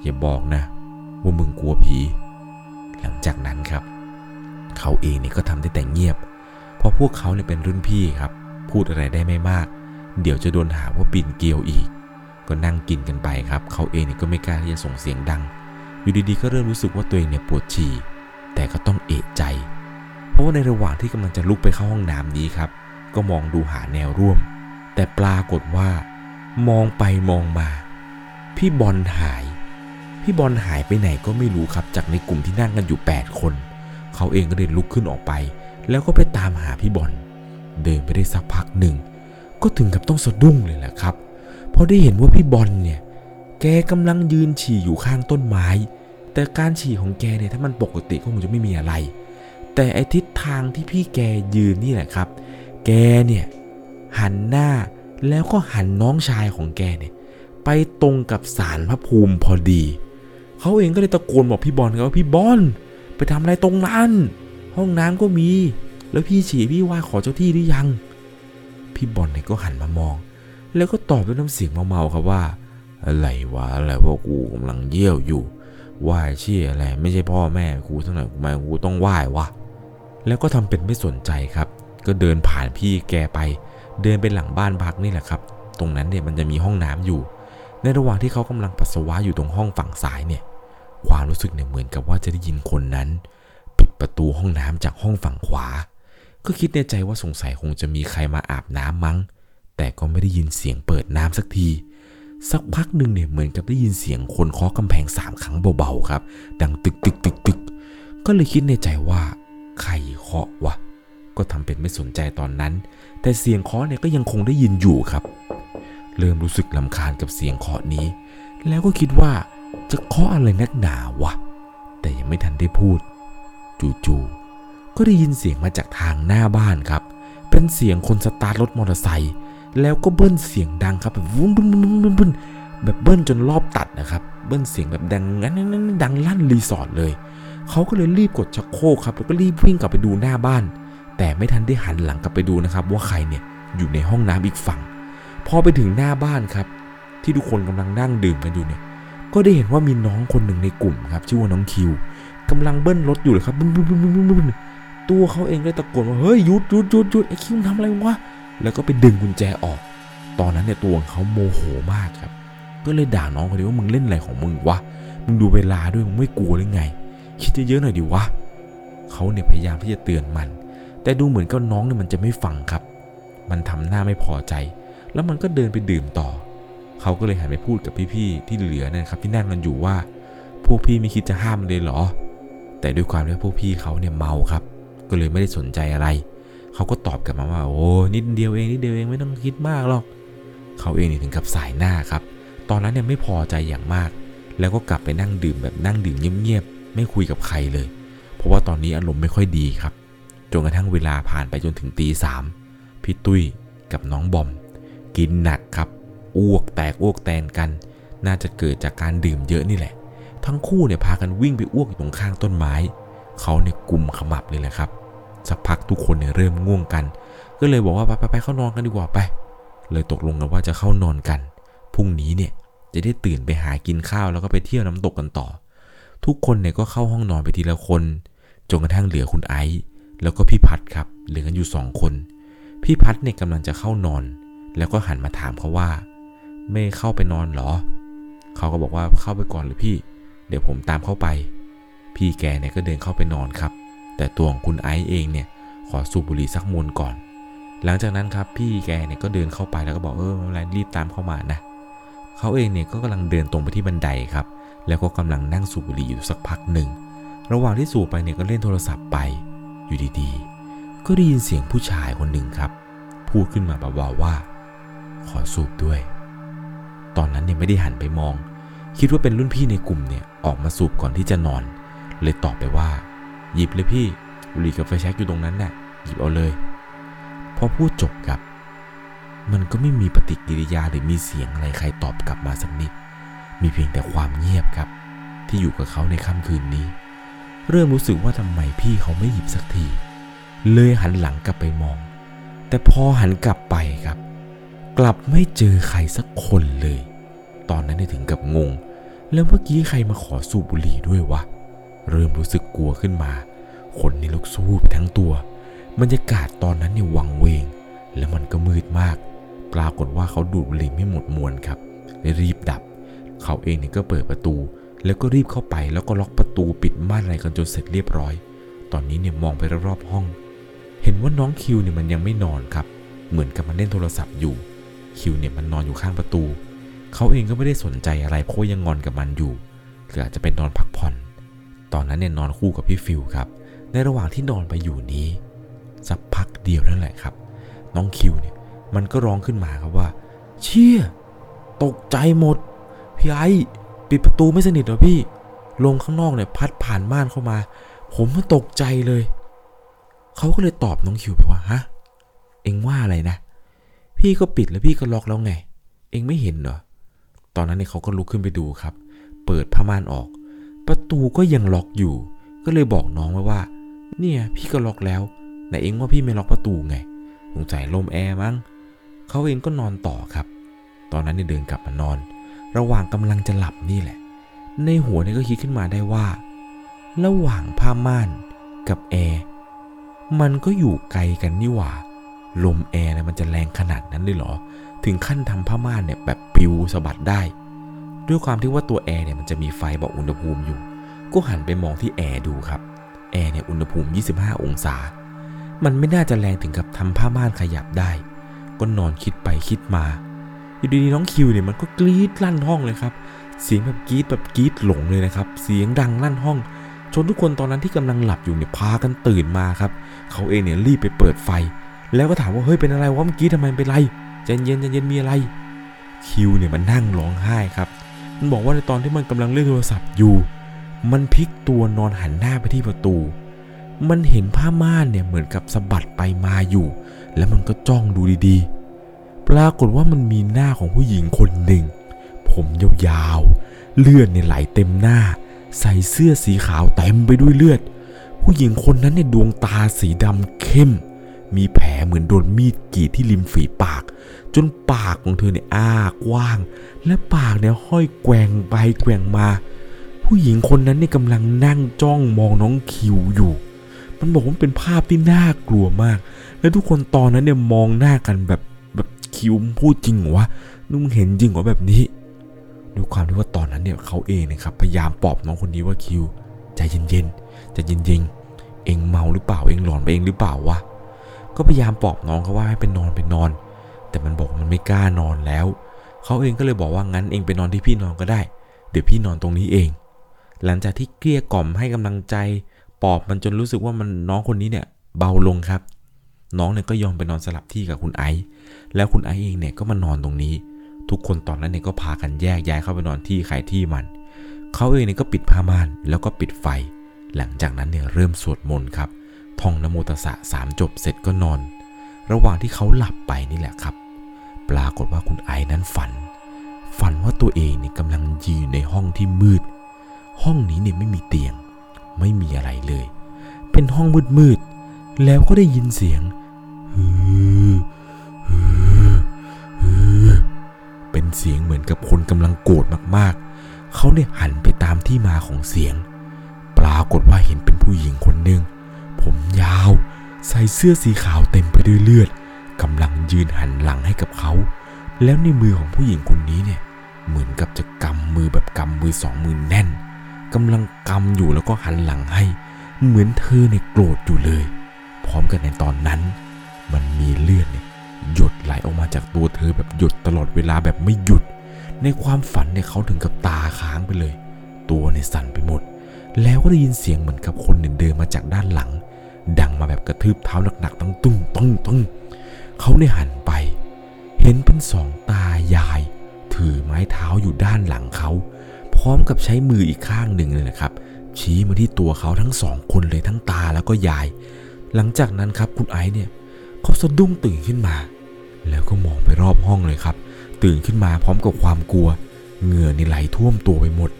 อย่าบอกนะ ว่ามึงกลัวผี หลังจากนั้นครับ เขาเองเนี่ยก็ทำได้แต่เงียบ เพราะพวกเขาเนี่ยเป็นรุ่นพี่ครับ พูดอะไรได้ไม่มาก เดี๋ยวจะโดนหาว่าปีนเกลียวอีก ก็นั่งกินกันไปครับ เขาเองเนี่ยก็ไม่กล้าที่จะส่งเสียงดัง อยู่ดีๆ ก็เริ่มรู้สึกว่าตัวเองเนี่ยปวดฉี่ แต่ก็ต้องเอะใจ เพราะว่าในระหว่างที่กำลังจะลุกไปเข้าห้องน้ำนี้ครับ ก็มองดูหาแนวร่วม แต่ปรากฏว่า มองไปมองมา พี่บอลหาย พี่บอลหายไปไหนก็ไม่รู้ครับจากในกลุ่มที่นั่งกันอยู่ 8 คน เขาเองก็เลยลุกขึ้นออกไป แล้วก็ไปตามหาพี่บอลเดินไปได้สักพักหนึ่ง ก็ถึงกับต้องสะดุ้งเลยแหละครับ เพราะได้เห็นว่าพี่บอลเนี่ย แกกำลังยืนฉี่อยู่ข้างต้นไม้ แต่การฉี่ของแกเนี่ยถ้ามันปกติก็คงจะไม่มีอะไร แต่ไอทิศทางที่พี่แกยืนนี่แหละครับ แกเนี่ย หันหน้าแล้วก็หันน้องชายของแกเนี่ย ไปตรงกับสารพระภูมิพอดี เขาเองก็เลยตะโกนบอกพี่บอลครับว่าพี่บอลไปทำอะไรตรงนั้น ห้องน้ำก็มี แล้วพี่ฉี่พี่ว่าขอเจ้าที่หรือยัง พี่บอลเนี่ยก็หันมามอง แล้วก็ตอบด้วยน้ำเสียงเมาๆครับว่า อะไรวะอะไรพวกกูกำลังเยี่ยวอยู่ไหว้เชี่ยอะไรไม่ใช่พ่อแม่กูท่าไหร่กูมากูต้องไหว้วะแล้วก็ทำเป็นไม่สนใจครับ ก็เดินผ่านพี่แกไป เดินไปหลังบ้านพักนี่แหละครับ ตรงนั้นเนี่ยมันจะมีห้องน้ำอยู่ ในระหว่างที่เขากำลังปัสสาวะอยู่ตรงห้องฝั่งซ้ายเนี่ย ความรู้สึกเนี่ยเหมือนกับว่าจะได้ยินคนนั้น ปิดประตูห้องน้ำจากห้องฝั่งขวา ก็คิดในใจว่าสงสัยคงจะมีใครมาอาบน้ำมั้ง แต่ก็ไม่ได้ยินเสียงเปิดน้ำสักที สักพักหนึ่งเนี่ยเหมือนกับได้ยินเสียงคนเคาะกำแพงสามครั้งเบาๆครับ ดังตึกตึกตึกตึกก็เลยคิดในใจว่าใครเคาะวะก็ทำเป็นไม่สนใจตอนนั้น แต่เสียงเคาะเนี่ยก็ยังคงได้ยินอยู่ครับ เริ่มรู้สึกลำคาญกับเสียงเคาะนี้ แล้วก็คิดว่าจะเคาะอะไรนักหนาวะ แต่ยังไม่ทันได้พูด จู่ๆก็ได้ยินเสียงมาจากทางหน้าบ้านครับ เป็นเสียงคนสตาร์ทรถมอเตอร์ไซค์แล้วก็เบิ้ลเสียงดังครับแบบวุ้นบุ้นบุ้นบุ้นบุ้นแบบเบิ้ลจนรอบตัดนะครับ เบิ้ลเสียงแบบดังงั้นนั้นดังลั่นรีสอร์ทเลย เขาก็เลยรีบกดชักโครกครับแล้วก็รีบวิ่งกลับไปดูหน้าบ้าน แต่ไม่ทันได้หันหลังกลับไปดูนะครับ ว่าใครเนี่ยอยู่ในห้องน้ำอีกฝั่ง พอไปถึงหน้าบ้านครับ ที่ทุกคนกำลังนั่งดื่มกันอยู่เนี่ย ก็ได้เห็นว่ามีน้องคนหนึ่งในกลุ่มครับ ชื่อว่าน้องคิวกำลังเบิ้ลรถอยู่เลยครับบึ้นบึ้นบึ้นบึ้นบึ้นตัวเขาเองได้ตะโกนว่าเฮ้ยหยุดหยุดหยุดหยุดไอ้คิวทำอะไรวะแล้วก็ไปดึงกุญแจออก ตอนนั้นเนี่ยตัวของเขาโมโหมากครับ ก็เลยด่าน้องคนนี้ว่ามึงเล่นอะไรของมึงวะมึงดูเวลาด้วยมึงไม่กลัวหรือไง คิดเยอะๆหน่อยดิวะเขาเนี่ยพยายามที่จะเตือนมัน แต่ดูเหมือนกับน้องเนี่ยมันจะไม่ฟังครับ มันทำหน้าไม่พอใจ แล้วมันก็เดินไปดื่มต่อ เขาก็เลยหันไปพูดกับพี่ๆที่เหลือนะครับที่นั่งกันอยู่ว่า พวกพี่ไม่คิดจะห้ามเลยเหรอ แต่ด้วยความที่พวกพี่เขาเนี่ยเมาครับ ก็เลยไม่ได้สนใจอะไร เขาก็ตอบกลับมาว่า โอ้นิดเดียวเองนิดเดียวเองไม่ต้องคิดมากหรอก เขาเองถึงกับสายหน้าครับ ตอนนั้นเนี่ยไม่พอใจอย่างมาก แล้วก็กลับไปนั่งดื่มแบบนั่งดื่มเงียบๆไม่คุยกับใครเลย เพราะว่าตอนนี้อารมณ์ไม่ค่อยดีครับ จนกระทั่งเวลาผ่านไปจนถึงตีสามพี่ตุ้ยกับน้องบอม กินหนักครับอ้วกแตกอ้วกแตนกัน น่าจะเกิดจากการดื่มเยอะนี่แหละ ทั้งคู่เนี่ยพากันวิ่งไปอ้วกอยู่ตรงข้างต้นไม้ เขาเนี่ยกุมขมับเลยแหละครับ สักพักทุกคนเนี่ยเริ่มง่วงกัน ก็เลยบอกว่าไปไปไปเข้านอนกันดีกว่าไป เลยตกลงกันว่าจะเข้านอนกัน พรุ่งนี้เนี่ยจะได้ตื่นไปหากินข้าวแล้วก็ไปเที่ยวน้ำตกกันต่อ ทุกคนเนี่ยก็เข้าห้องนอนไปทีละคน จนกระทั่งเหลือคุณไอซ์ แล้วก็พี่พัดครับเหลือกันอยู่สองคน พี่พัดเนี่ยกำลังจะเข้านอน แล้วก็หันมาถามเขาว่า ไม่เข้าไปนอนเหรอ เขาก็บอกว่าเข้าไปก่อนเลยพี่ เดี๋ยวผมตามเข้าไป พี่แกเนี่ยก็เดินเข้าไปนอนครับ แต่ตัวของคุณไอซ์เองเนี่ยขอสูบบุหรี่สักมวนก่อน หลังจากนั้นครับพี่แกเนี่ยก็เดินเข้าไปแล้วก็บอกเออไม่เป็นไรรีบตามเข้ามานะ เขาเองเนี่ยก็กำลังเดินตรงไปที่บันไดครับ แล้วก็กำลังนั่งสูบบุหรี่อยู่สักพักหนึ่ง ระหว่างที่สูบไปเนี่ยก็เล่นโทรศัพท์ไป อยู่ดีๆ ก็ได้ยินเสียงผู้ชายคนหนึ่งครับ พูดขึ้นมาเบาๆว่า ขอสูบด้วย ตอนนั้นเนี่ยไม่ได้หันไปมอง คิดว่าเป็นรุ่นพี่ในกลุ่มเนี่ยออกมาสูบก่อนที่จะนอน เลยตอบไปว่า หยิบเลยพี่บุหรี่กับไฟแช็กอยู่ตรงนั้นน่ะหยิบเอาเลย พอพูดจบครับ มันก็ไม่มีปฏิกิริยาหรือมีเสียงอะไรใครตอบกลับมาสักนิด มีเพียงแต่ความเงียบครับ ที่อยู่กับเขาในค่ำคืนนี้ เริ่มรู้สึกว่าทำไมพี่เขาไม่หยิบสักที เลยหันหลังกลับไปมอง แต่พอหันกลับไปครับ กลับไม่เจอใครสักคนเลย ตอนนั้นเนี่ยถึงกับงง แล้วเมื่อกี้ใครมาขอสูบบุหรี่ด้วยวะ เริ่มรู้สึกกลัวขึ้นมา คนนี่ลุกสู้ไปทั้งตัว บรรยากาศตอนนั้นเนี่ยวังเวง และมันก็มืดมาก ปรากฏว่าเขาดูดบุหรี่ไม่หมดมวนครับเลยรีบดับ เขาเองเนี่ยก็เปิดประตู แล้วก็รีบเข้าไปแล้วก็ล็อกประตูปิดม่านอะไรกันจนเสร็จเรียบร้อย ตอนนี้เนี่ยมองไปรอบๆห้อง เห็นว่าน้องคิวเนี่ยมันยังไม่นอนครับ เหมือนกับมันเล่นโทรศัพท์อยู่ คิวเนี่ยมันนอนอยู่ข้างประตู เขาเองก็ไม่ได้สนใจอะไรเพราะยังงอนกับมันอยู่ หรืออาจจะเป็นนอนพักผ่อน ตอนนั้นเนี่ยนอนคู่กับพี่ฟิวครับ ในระหว่างที่นอนไปอยู่นี้ สักพักเดียวนั่นแหละครับ น้องคิวเนี่ยมันก็ร้องขึ้นมาครับว่า เชี่ยตกใจหมดพี่ไอ ปิดประตูไม่สนิทเหรอพี่ ลมข้างนอกเนี่ยพัดผ่านม่านเข้ามา ผมมันตกใจเลย เขาก็เลยตอบน้องคิวไปว่าฮะ เอ็งว่าอะไรนะ พี่ก็ปิดแล้วพี่ก็ล็อกแล้วไง เอ็งไม่เห็นเหรอ ตอนนั้นเนี่ยเขาก็ลุกขึ้นไปดูครับ เปิดผ้าม่านออก ประตูก็ยังล็อกอยู่ ก็เลยบอกน้องไว้ว่า เนี่ย พี่ก็ล็อกแล้วแต่เอ็งว่าพี่ไม่ล็อกประตูไง สงสัยลมแอร์มั้ง เขาเองก็นอนต่อครับ ตอนนั้นเนี่ยเดินกลับมานอน ระหว่างกำลังจะหลับนี่แหละ ในหัวเนี่ยก็คิดขึ้นมาได้ว่า ระหว่างผ้าม่านกับแอร์มันก็อยู่ไกลกันนี่หว่า ลมแอร์เนี่ยมันจะแรงขนาดนั้นเลยเหรอ ถึงขั้นทำผ้าม่านเนี่ยแบบปิวสะบัดได้ ด้วยความที่ว่าตัวแอร์เนี่ยมันจะมีไฟบอกอุณหภูมิอยู่ ก็หันไปมองที่แอร์ดูครับ แอร์เนี่ยอุณหภูมิ 25 องศา มันไม่น่าจะแรงถึงกับทำผ้าม่านขยับได้ ก็นอนคิดไปคิดมา อยู่ดีๆน้องคิวเนี่ยมันก็กรี๊ดลั่นห้องเลยครับ เสียงแบบกรี๊ดแบบกรี๊ดหลงเลยนะครับ เสียงดังลั่นห้องจนทุกคนตอนนั้นที่กำลังหลับอยู่เนี่ยพากันตื่นมาครับ เขาเองเนี่ยรีบไปเปิดไฟ แล้วก็ถามว่าเฮ้ยเป็นอะไรวะเมื่อกี้ทำไมเป็นไรใจเย็นใจเย็นมีอะไร คิวเนี่ยมันนั่งร้องไห้ครับ มันบอกว่าในตอนที่มันกำลังเล่นโทรศัพท์อยู่ มันพลิกตัวนอนหันหน้าไปที่ประตู มันเห็นผ้าม่านเนี่ยเหมือนกับสะบัดไปมาอยู่ แล้วมันก็จ้องดูดีๆ ปรากฏว่ามันมีหน้าของผู้หญิงคนหนึ่ง ผมยาวๆ เลือดเนี่ยไหลเต็มหน้า ใส่เสื้อสีขาวเต็มไปด้วยเลือด ผู้หญิงคนนั้นเนี่ยดวงตาสีดำเข้ม มีแผลเหมือนโดนมีดกรีดที่ริมฝีปาก จนปากของเธอเนี่ยอ้ากว้าง และปากเนี่ยห้อยแกว่งไปแกว่งมา ผู้หญิงคนนั้นเนี่ยกำลังนั่งจ้องมองน้องคิวอยู่มันบอกว่าเป็นภาพที่น่ากลัวมาก และทุกคนตอนนั้นเนี่ยมองหน้ากันแบบแบบ คิวพูดจริงเหรอวะนุ่งเห็นจริงเหรอแบบนี้ด้วยความที่ว่าตอนนั้นเนี่ยเขาเองนะครับพยายามปลอบน้องคนนี้ว่าคิวใจเย็นๆใจเย็นๆเองเมาหรือเปล่าเองหลอนไปเองหรือเปล่าวะก็พยายามปลอบน้องเขาว่าให้เป็นนอนเป็นนอน แต่มันบอกมันไม่กล้านอนแล้วเขาเองก็เลยบอกว่างั้นเองไปนอนที่พี่นอนก็ได้ เดี๋ยวพี่นอนตรงนี้เอง หลังจากที่เกลี้ยกล่อมให้กำลังใจปลอบมันจนรู้สึกว่ามันน้องคนนี้เนี่ยเบาลงครับ น้องเนี่ยก็ยอมไปนอนสลับที่กับคุณไอซ์แล้วคุณไอซ์เองเนี่ยก็มานอนตรงนี้ ทุกคนตอนนั้นเนี่ยก็พากันแยกย้ายเข้าไปนอนที่ใครที่มัน เขาเองเนี่ยก็ปิดผ้าม่านแล้วก็ปิดไฟ หลังจากนั้นเนี่ยเริ่มสวดมนต์ครับท่องนโมตสะสามจบเสร็จก็นอน ระหว่างที่เขาหลับไปนี่แหละครับ ปรากฏว่าคุณไอซ์นั้นฝัน ฝันว่าตัวเองเนี่ยกำลังยืนในห้องที่มืด ห้องนี้เนี่ยไม่มีเตียง ไม่มีอะไรเลย เป็นห้องมืดๆแล้วก็ได้ยินเสียง เป็นเสียงเหมือนกับคนกำลังโกรธมากๆ เขาเนี่ยหันไปตามที่มาของเสียง ปรากฏว่าเห็นเป็นผู้หญิงคนหนึ่ง ผมยาว ใส่เสื้อสีขาวเต็มไปด้วยเลือดกำลังยืนหันหลังให้กับเขา แล้วในมือของผู้หญิงคนนี้เนี่ย เหมือนกับจะกำมือแบบกำมือสองมือแน่นกำลังกำอยู่แล้วก็หันหลังให้ เหมือนเธอเนี่ยโกรธอยู่เลย พร้อมกันในตอนนั้น มันมีเลือดเนี่ยหยดไหลออกมาจากตัวเธอแบบหยดตลอดเวลาแบบไม่หยุด ในความฝันเนี่ยเขาถึงกับตาค้างไปเลย ตัวเนี่ยสั่นไปหมด แล้วก็ได้ยินเสียงเหมือนกับคนเนี่ยเดินมาจากด้านหลัง ดังมาแบบกระทืบเท้าหนักๆตั้งตุ้งตุ้งตุ้งเขาเนี่ยหันไป เห็นเป็นสองตายาย ถือไม้เท้าอยู่ด้านหลังเขา พร้อมกับใช้มืออีกข้างหนึ่งเลยนะครับ ชี้มาที่ตัวเขาทั้งสองคนเลยทั้งตาแล้วก็ยาย หลังจากนั้นครับคุณไอซ์เนี่ย เขาสะดุ้งตื่นขึ้นมา แล้วก็มองไปรอบห้องเลยครับ ตื่นขึ้นมาพร้อมกับความกลัว เหงื่อนไหลท่วมตัวไปหมด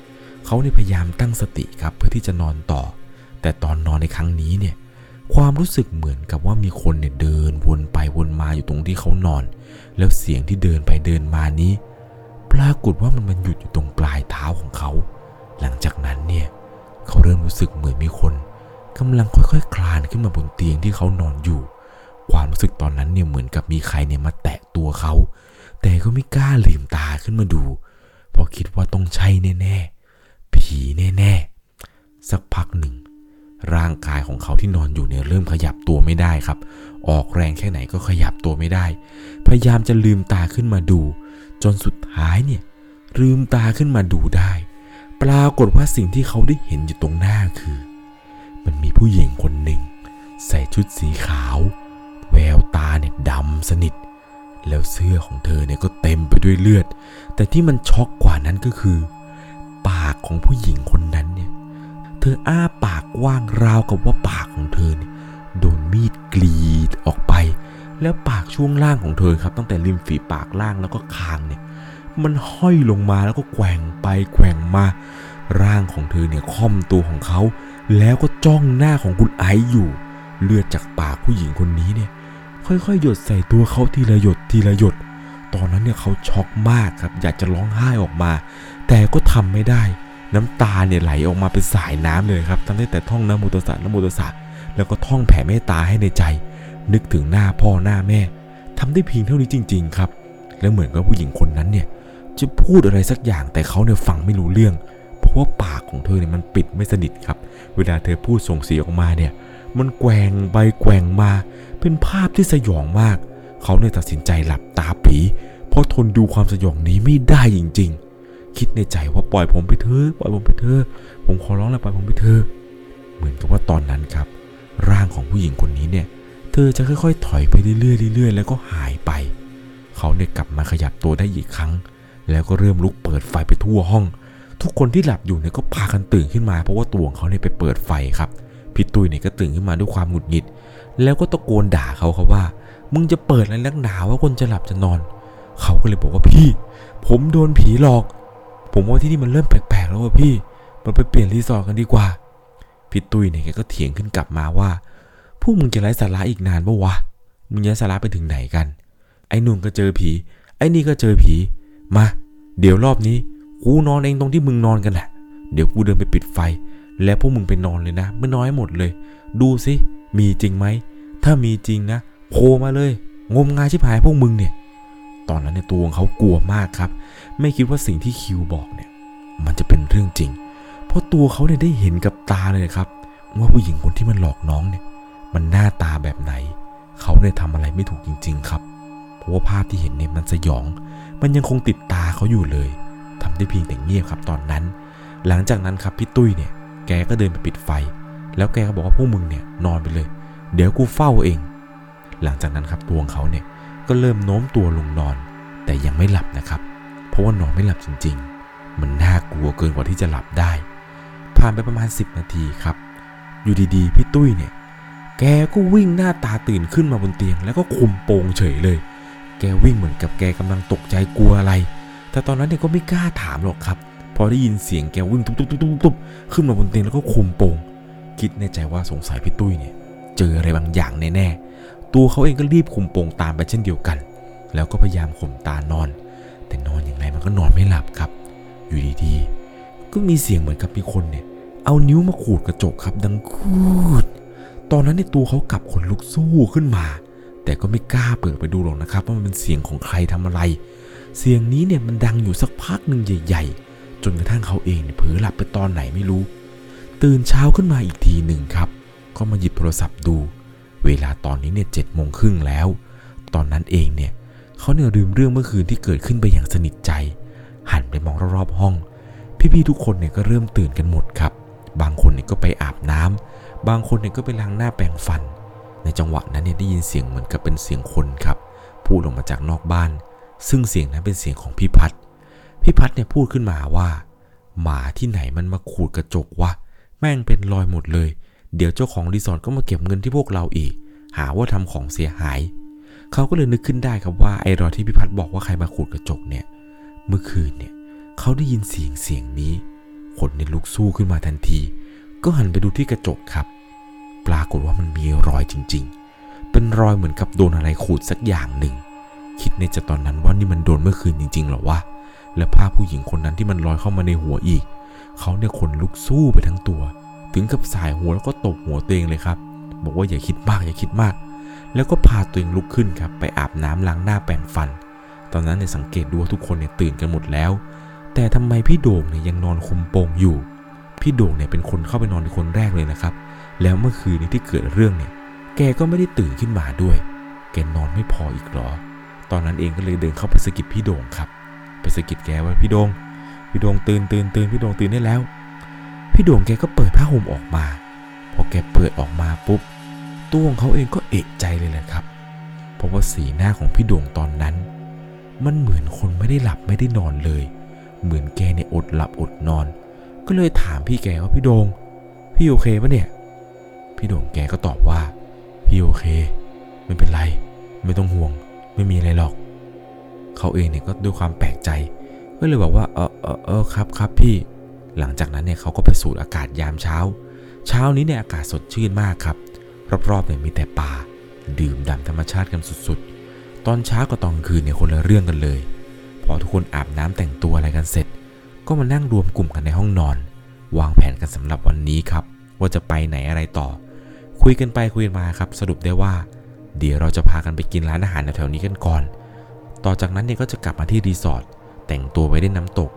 เขาเนี่ยพยายามตั้งสติครับเพื่อที่จะนอนต่อ แต่ตอนนอนในครั้งนี้เนี่ยความรู้สึกเหมือนกับว่ามีคนเนี่ยเดินวนไปวนมาอยู่ตรงที่เขานอน แล้วเสียงที่เดินไปเดินมานี้ ปรากฏว่ามันมันหยุดอยู่ตรงปลายเท้าของเขา หลังจากนั้นเนี่ยเขาเริ่มรู้สึกเหมือนมีคนกำลังค่อยๆคคลานขึ้นมาบนเตียงที่เขานอนอยู่ ความรู้สึกตอนนั้นเนี่ยเหมือนกับมีใครเนี่ยมาแตะตัวเขา แต่ก็ไม่กล้าลืมตาขึ้นมาดู เพราะคิดว่าต้องใช่แน่ๆ ผีแน่ๆ สักพักหนึ่ง ร่างกายของเขาที่นอนอยู่เนี่ยเริ่มขยับตัวไม่ได้ครับ ออกแรงแค่ไหนก็ขยับตัวไม่ได้ พยายามจะลืมตาขึ้นมาดู จนสุดท้ายเนี่ยลืมตาขึ้นมาดูได้ ปรากฏว่าสิ่งที่เขาได้เห็นอยู่ตรงหน้าคือ มันมีผู้หญิงคนหนึ่งใส่ชุดสีขาว แววตาเนี่ยดำสนิท แล้วเสื้อของเธอเนี่ยก็เต็มไปด้วยเลือด แต่ที่มันช็อกกว่านั้นก็คือ ปากของผู้หญิงคนนั้นเนี่ย เธออ้าปากกว้างราวกับว่าปากของเธอเนี่ยโดนมีดกรีดออกไป แล้วปากช่วงล่างของเธอครับ ตั้งแต่ริมฝีปากล่างแล้วก็คางเนี่ย มันห้อยลงมาแล้วก็แกว่งไปแกว่งมา ร่างของเธอเนี่ยค่อมตัวของเขา แล้วก็จ้องหน้าของคุณไอซ์อยู่ เลือดจากปากผู้หญิงคนนี้เนี่ย ค่อยๆ หยดใส่ตัวเขาทีละหยดทีละหยด ตอนนั้นเนี่ยเขาช็อกมากครับ อยากจะร้องไห้ออกมา แต่ก็ทำไม่ได้ น้ำตาเนี่ยไหลออกมาเป็นสายน้ำเลยครับทำได้แต่ท่องนะโมตัสสะนะโมตัสสะแล้วก็ท่องแผ่เมตตาให้ในใจ นึกถึงหน้าพ่อหน้าแม่ทำได้เพียงเท่านี้จริง ๆ ครับ แล้วเหมือนกับผู้หญิงคนนั้นเนี่ยจะพูดอะไรสักอย่างแต่เขาเนี่ยฟังไม่รู้เรื่อง เพราะว่าปากของเธอเนี่ยมันปิดไม่สนิทครับ เวลาเธอพูดส่งเสียงออกมาเนี่ย มันแกว่งไปแกว่งมา เป็นภาพที่สยองมาก เขาเนี่ยตัดสินใจหลับตาปี เพราะทนดูความสยองนี้ไม่ได้จริง ๆ คิดในใจว่าปล่อยผมไปเถอะปล่อยผมไปเถอะผมขอร้องแล้วปล่อยผมไปเถอะเหมือนกับว่าตอนนั้นครับ ร่างของผู้หญิงคนนี้เนี่ย เธอจะค่อยๆ ถอยไปเรื่อยๆเรื่อยๆ แล้วก็หายไป เขาเนี่ยกลับมาขยับตัวได้อีกครั้ง แล้วก็เริ่มลุกเปิดไฟไปทั่วห้อง ทุกคนที่หลับอยู่เนี่ยก็พากันตื่นขึ้นมาเพราะว่าตัวของเขาเนี่ยไปเปิดไฟครับพี่ตุ้ยเนี่ยก็ตื่นขึ้นมาด้วยความหงุดหงิด แล้วก็ตะโกนด่าเขาครับว่า มึงจะเปิดอะไรนักหนาว่าคนจะหลับจะนอน เขาก็เลยบอกว่าพี่ ผมโดนผีหลอก ผมว่าที่นี่มันเริ่มแปลกๆแล้วว่ะพี่ มันไปเปลี่ยนรีสอร์ทกันดีกว่า พี่ตุ้ยเนี่ยแกก็เถียงขึ้นกลับมาว่า พวกมึงจะไร้สาระอีกนานปะวะ มึงจะสาระไปถึงไหนกัน ไอ้นุ่นก็เจอผี ไอ้นี่ก็เจอผี มา เดี๋ยวรอบนี้ กูนอนเองตรงที่มึงนอนกันแหละ เดี๋ยวกูเดินไปปิดไฟ แล้วพวกมึงไปนอนเลยนะ ไม่น้อยหมดเลย ดูสิ มีจริงไหม ถ้ามีจริงนะโผล่มาเลย งมงายชิบหายพวกมึงเนี่ย ตอนนั้นในยตัวของเขากลัวมากครับ ไม่คิดว่าสิ่งที่คิวบอกเนี่ย มันจะเป็นเรื่องจริง เพราะตัวเขาเนี่ยได้เห็นกับตาเลยครับ ว่าผู้หญิงคนที่มันหลอกน้องเนี่ย มันหน้าตาแบบไหน เขาเนี่ยทำอะไรไม่ถูกจริง ๆ ครับ เพราะว่าภาพที่เห็นเนี่ยมันสยอง มันยังคงติดตาเขาอยู่เลยทำได้เพียงแต่เงียบครับตอนนั้น หลังจากนั้นครับพี่ตุ้ยเนี่ย แกก็เดินไปปิดไฟ แล้วแกก็บอกว่าพวกมึงเนี่ยนอนไปเลย เดี๋ยวกูเฝ้าเอง หลังจากนั้นครับตัวของเขาเนี่ยก็เริ่มโน้มตัวลงนอน แต่ยังไม่หลับนะครับ เพราะว่านอนไม่หลับจริง ๆ มันน่ากลัวเกินกว่าที่จะหลับได้ ผ่านไปประมาณ 10 นาทีครับ อยู่ดีๆพี่ตุ้ยเนี่ย แกก็วิ่งหน้าตาตื่นขึ้นมาบนเตียง แล้วก็คุมโปงเฉยเลย แกวิ่งเหมือนกับแกกำลังตกใจกลัวอะไร แต่ตอนนั้นเนี่ยก็ไม่กล้าถามหรอกครับ พอได้ยินเสียงแกวิ่งตุ๊บตุ๊บตุ๊บตุ๊บขึ้นมาบนเตียงแล้วก็คุมโปง คิดในใจว่าสงสัยพี่ตุ้ยเนี่ย เจออะไรบางอย่างแน่ๆตัวเขาเองก็รีบคุมโปงตามไปเช่นเดียวกัน แล้วก็พยายามข่มตานอน แต่นอนอย่างไรมันก็นอนไม่หลับครับ อยู่ดีๆ ก็มีเสียงเหมือนกับมีคนเนี่ย เอานิ้วมาขูดกระจกครับ ดังคูด ตอนนั้นในตัวเขากลับขนลุกสู้ขึ้นมา แต่ก็ไม่กล้าเปิดไปดูหรอกนะครับ ว่ามันเป็นเสียงของใครทำอะไร เสียงนี้เนี่ยมันดังอยู่สักพักหนึ่งใหญ่ ๆ จนกระทั่งเขาเองเนี่ยเผลอหลับไปตอนไหนไม่รู้ ตื่นเช้าขึ้นมาอีกทีหนึ่งครับ ก็มาหยิบโทรศัพท์ดู เวลาตอนนี้เนี่ยเจ็ดโมงครึ่งแล้ว ตอนนั้นเองเนี่ยเขาเนี่ยลืมเรื่องเมื่อคืนที่เกิดขึ้นไปอย่างสนิทใจ หันไปมองรอบๆห้อง พี่ๆทุกคนเนี่ยก็เริ่มตื่นกันหมดครับ บางคนเนี่ยก็ไปอาบน้ำบางคนเนี่ยก็ไปล้างหน้าแปรงฟัน ในจังหวะนั้นเนี่ยได้ยินเสียงเหมือนกับเป็นเสียงคนครับพูดออกมาจากนอกบ้าน ซึ่งเสียงนั้นเป็นเสียงของพี่พัดพี่พัดเนี่ยพูดขึ้นมาว่า หมาที่ไหนมันมาขูดกระจกวะ แม่งเป็นรอยหมดเลย เดี๋ยวเจ้าของรีสอร์ทก็มาเก็บเงินที่พวกเราอีก หาว่าทำของเสียหาย เขาก็เลยนึกขึ้นได้ครับว่าไอ้รอยที่พี่พัดบอกว่าใครมาขูดกระจกเนี่ย เมื่อคืนเนี่ยเขาได้ยินเสียงเสียงนี้ขนในลุกสู้ขึ้นมาทันที ก็หันไปดูที่กระจกครับ ปรากฏว่ามันมีรอยจริง ๆ เป็นรอยเหมือนกับโดนอะไรขูดสักอย่างหนึ่ง คิดในใจตอนนั้นว่านี่มันโดนเมื่อคืนจริงๆหรอวะ และภาพผู้หญิงคนนั้นที่มันลอยเข้ามาในหัวอีก เขาเนี่ยขนลุกสู้ไปทั้งตัว ถึงกับสายหัวแล้วก็ตบหัวตัวเองเลยครับ บอกว่าอย่าคิดมากอย่าคิดมาก แล้วก็พาตัวเองลุกขึ้นครับไปอาบน้ำล้างหน้าแปรงฟัน ตอนนั้นเนี่ยสังเกตดูว่าทุกคนเนี่ยตื่นกันหมดแล้ว แต่ทำไมพี่โด่งเนี่ยยังนอนคุมโปงอยู่ พี่โด่งเนี่ยเป็นคนเข้าไปนอนในคนแรกเลยนะครับ แล้วเมื่อคืนนี้ที่เกิดเรื่องเนี่ย แกก็ไม่ได้ตื่นขึ้นมาด้วย แกนอนไม่พออีกหรอ ตอนนั้นเองก็เลยเดินเข้าไปสกิดพี่โด่งครับ ไปสกิดแกว่าพี่โด่ง พี่ด่งตื่นตื่นตื่นพี่ด่งตื่นได้แล้ว พี่ด่งแกก็เปิดผ้าห่มออกมา พอแกเปิดออกมาปุ๊บตัวของเขาเองก็เอกใจเลยแหละครับ เพราะว่าสีหน้าของพี่ด่งตอนนั้น มันเหมือนคนไม่ได้หลับไม่ได้นอนเลย เหมือนแกเนี่ยอดหลับอดนอน ก็เลยถามพี่แกว่าพี่โดงพี่โอเคปะเนี่ย พี่ด่งแกก็ตอบว่า พี่โอเค ไม่เป็นไร ไม่ต้องห่วง ไม่มีอะไรหรอก เขาเองเนี่ยก็ด้วยความแปลกใจ ก็เลยบอกว่าเออเออเออครับครับพี่ หลังจากนั้นเนี่ยเขาก็ไปสูดอากาศยามเช้า เช้านี้เนี่ยอากาศสดชื่นมากครับ รอบๆเนี่ยมีแต่ป่า ดื่มด่ำธรรมชาติกันสุดๆ ตอนเช้ากับตอนกลางคืนเนี่ยคนละเรื่องกันเลย พอทุกคนอาบน้ำแต่งตัวอะไรกันเสร็จ ก็มานั่งรวมกลุ่มกันในห้องนอน วางแผนกันสำหรับวันนี้ครับ ว่าจะไปไหนอะไรต่อ คุยกันไปคุยกันมาครับ สรุปได้ว่า เดี๋ยวเราจะพากันไปกินร้านอาหารแถวๆนี้กันก่อน ต่อจากนั้นเนี่ยก็จะกลับมาที่รีสอร์ท แต่งตัวไปเล่นน้ำตก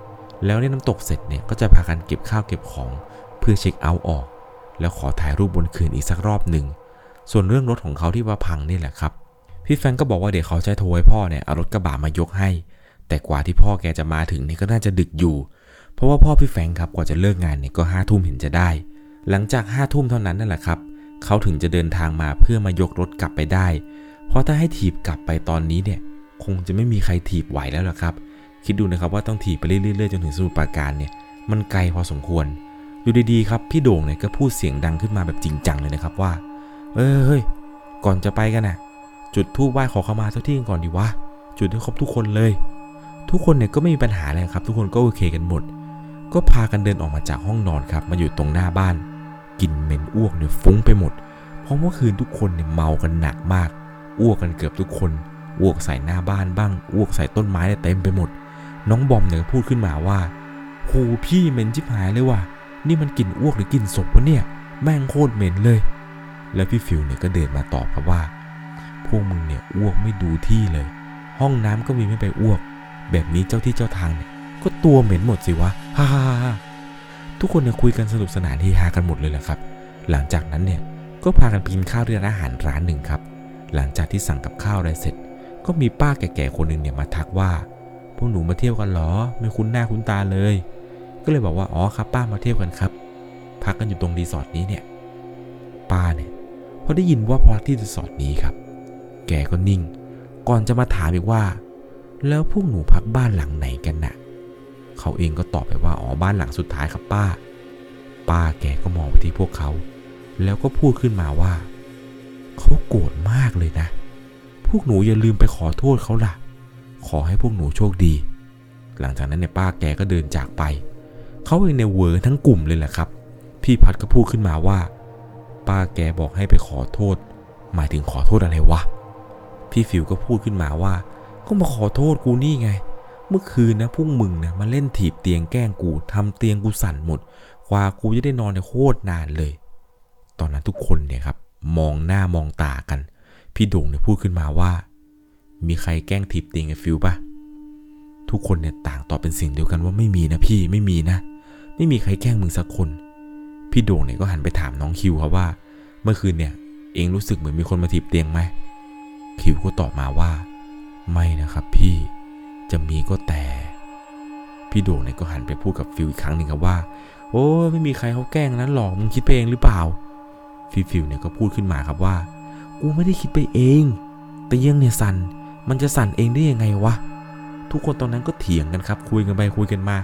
แล้วเล่นน้ำตกเสร็จเนี่ยก็จะพากันเก็บข้าวเก็บของเพื่อเช็คเอาท์ออก แล้วขอถ่ายรูปบนคืนอีกสักรอบหนึ่ง ส่วนเรื่องรถของเขาที่ว่าพังนี่แหละครับ พี่แฟงก็บอกว่าเดี๋ยวเขาจะโทรให้พ่อเนี่ยเอารถกระบะมายกให้ แต่กว่าที่พ่อแกจะมาถึงนี่ก็น่าจะดึกอยู่ เพราะว่าพ่อพี่แฟงครับกว่าจะเลิกงานเนี่ยก็ห้าทุ่มเห็นจะได้ หลังจากห้าทุ่มเท่านั้นนั่นแหละครับเขาถึงจะเดินทางมาเพื่อมายกรถกลับไปได้ เพราะถ้าให้ถีบกลับไปตอนนี้เนี่ย คงจะไม่มีใครถีบไหวแล้วล่ะครับ คิดดูนะครับว่าต้องถีบไปเรื่อยๆจนถึงสมุทรปราการเนี่ยมันไกลพอสมควร อยู่ดีๆครับพี่โด่งเนี่ยก็พูดเสียงดังขึ้นมาแบบจริงจังเลยนะครับว่า เออเฮ้ยก่อนจะไปกันนะ่ะ จุดธูปไหว้ขอเข้ามาเจ้าที่ก่อนดีวะจุดให้ครบทุกคนเลย ทุกคนเนี่ยก็ไม่มีปัญหาเลยครับ ทุกคนก็โอเคกันหมด ก็พากันเดินออกมาจากห้องนอนครับ มาอยู่ตรงหน้าบ้านกลิ่นเหม็นอ้วกเนี่ยฟุ้งไปหมด เพราะเมื่อคืนทุกคนเนี่ยเมากันหนักมาก อ้วกกันเกือบทุกคน อ้วกใส่หน้าบ้านบ้าง อ้วกใส่ต้นไม้เต็มไปหมด น้องบอมเนี่ยพูดขึ้นมาว่าโหพี่เหม็นชิบหายเลยว่ะ นี่มันกลิ่นอ้วกหรือกลิ่นศพวะเนี่ย แม่งโคตรเหม็นเลย แล้วพี่ฟิวเนี่ยก็เดินมาตอบครับว่า พวกมึงเนี่ยอ้วกไม่ดูที่เลย ห้องน้ำก็มีไม่ไปอ้วก แบบนี้เจ้าที่เจ้าทางเนี่ยก็ตัวเหม็นหมดสิวะ ฮ่าฮ่าฮ่าทุกคนเนี่ยคุยกันสนุกสนานที่ฮากันหมดเลยแหละครับ หลังจากนั้นเนี่ยก็พากันไปกินข้าวที่ร้านอาหารร้านหนึ่งครับ หลังจากที่สั่งกับข้าวอะไรเสร็จ ก็มีป้าแก่ๆคนหนึ่งเนี่ยมาทักว่า พวกหนูมาเที่ยวกันเหรอ ไม่คุ้นหน้าคุ้นตาเลย ก็เลยบอกว่า อ๋อครับ ป้ามาเที่ยวกันครับ พักกันอยู่ตรงรีสอร์ทนี้เนี่ย ป้าเนี่ยพอได้ยินว่าพักที่รีสอร์ทนี้ครับ แกก็นิ่ง ก่อนจะมาถามอีกว่า แล้วพวกหนูพักบ้านหลังไหนกันน่ะ เขาเองก็ตอบไปว่า อ๋อ บ้านหลังสุดท้ายครับป้า ป้าแกก็มองไปที่พวกเขา แล้วก็พูดขึ้นมาว่า เขาโกรธมากเลยนะ พวกหนูอย่าลืมไปขอโทษเขาล่ะ ขอให้พวกหนูโชคดี หลังจากนั้นเนี่ยป้าแกก็เดินจากไป เขาเองในเวอร์ทั้งกลุ่มเลยแหละครับ พี่พัดก็พูดขึ้นมาว่า ป้าแกบอกให้ไปขอโทษ หมายถึงขอโทษอะไรวะ พี่ฟิวก็พูดขึ้นมาว่า ก็มาขอโทษกูนี่ไง เมื่อคืนนะพวกมึงนะมาเล่นถีบเตียงแกล้งกูทำเตียงกูสั่นหมดกว่ากูจะได้นอนเนี่ยโคตรนานเลย ตอนนั้นทุกคนเนี่ยครับ มองหน้ามองตากัน พี่โด่งเนี่ยพูดขึ้นมาว่า มีใครแกล้งถีบเตียงไอ้ฟิวปะทุกคนเนี่ยต่างตอบเป็นสิ่งเดียวกันว่าไม่มีนะพี่ไม่มีนะ ไม่มีใครแกล้งมึงสักคน พี่โด่งเนี่ยก็หันไปถามน้องคิวครับว่า เมื่อคืนเนี่ย เอ็งรู้สึกเหมือนมีคนมาถีบเตียงไหมคิวก็ตอบมาว่า ไม่นะครับพี่จะมีก็แต่พี่โด่งเนี่ยก็หันไปพูดกับฟิวอีกครั้งหนึ่งครับว่า โอ้ไม่มีใครเขาแกล้งนั้นหรอกมึงคิดไปเองหรือเปล่าฟิวฟิวเนี่ยก็พูดขึ้นมาครับว่า กูไม่ได้คิดไปเองเตียงเนี่ยสั่น มันจะสั่นเองได้ยังไงวะ ทุกคนตอนนั้นก็เถียงกันครับ คุยกันไปคุยกันมา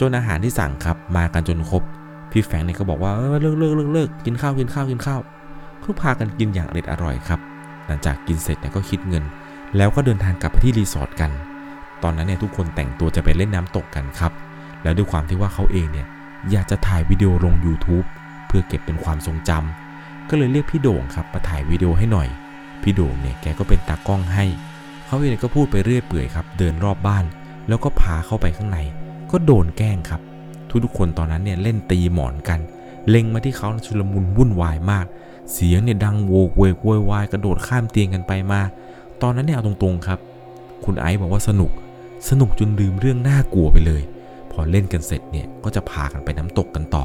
จนอาหารที่สั่งครับ มากันจนครบ พี่แฟงเนี่ยก็บอกว่าเออเลิกเลิกเลิกเลิกกินข้าวกินข้าวกินข้าวก็พากันกินอย่างอร่อยอร่อยครับ หลังจากกินเสร็จเนี่ยก็คิดเงิน แล้วก็เดินทางกลับไปที่รีสอร์ทกัน ตอนนั้นเนี่ยทุกคนแต่งตัวจะไปเล่นน้ำตกกันครับ แล้วด้วยความที่ว่าเขาเองเนี่ยอยากจะถ่ายวิดีโอลง YouTube เพื่อเก็บเป็นความทรงจำก็เลยเรียกพี่โด่งครับมาถ่ายวิดีโอให้หน่อย พี่โด่งเนี่ยแกก็เป็นตากล้องให้ เขาเองก็พูดไปเรื่อยเปื่อยครับ เดินรอบบ้าน แล้วก็พาเข้าไปข้างใน ก็โดนแกล้งครับ ทุกๆคนตอนนั้นเนี่ยเล่นตีหมอนกัน เล็งมาที่เขาชุลมุนวุ่นวายมาก เสียงเนี่ยดังโวกเวกโวยวายกระโดดข้ามเตียงกันไปมา ตอนนั้นเนี่ยเอาตรงๆครับ คุณไอซ์บอกว่าสนุก สนุกจนลืมเรื่องน่ากลัวไปเลย พอเล่นกันเสร็จเนี่ยก็จะพากันไปน้ำตกกันต่อ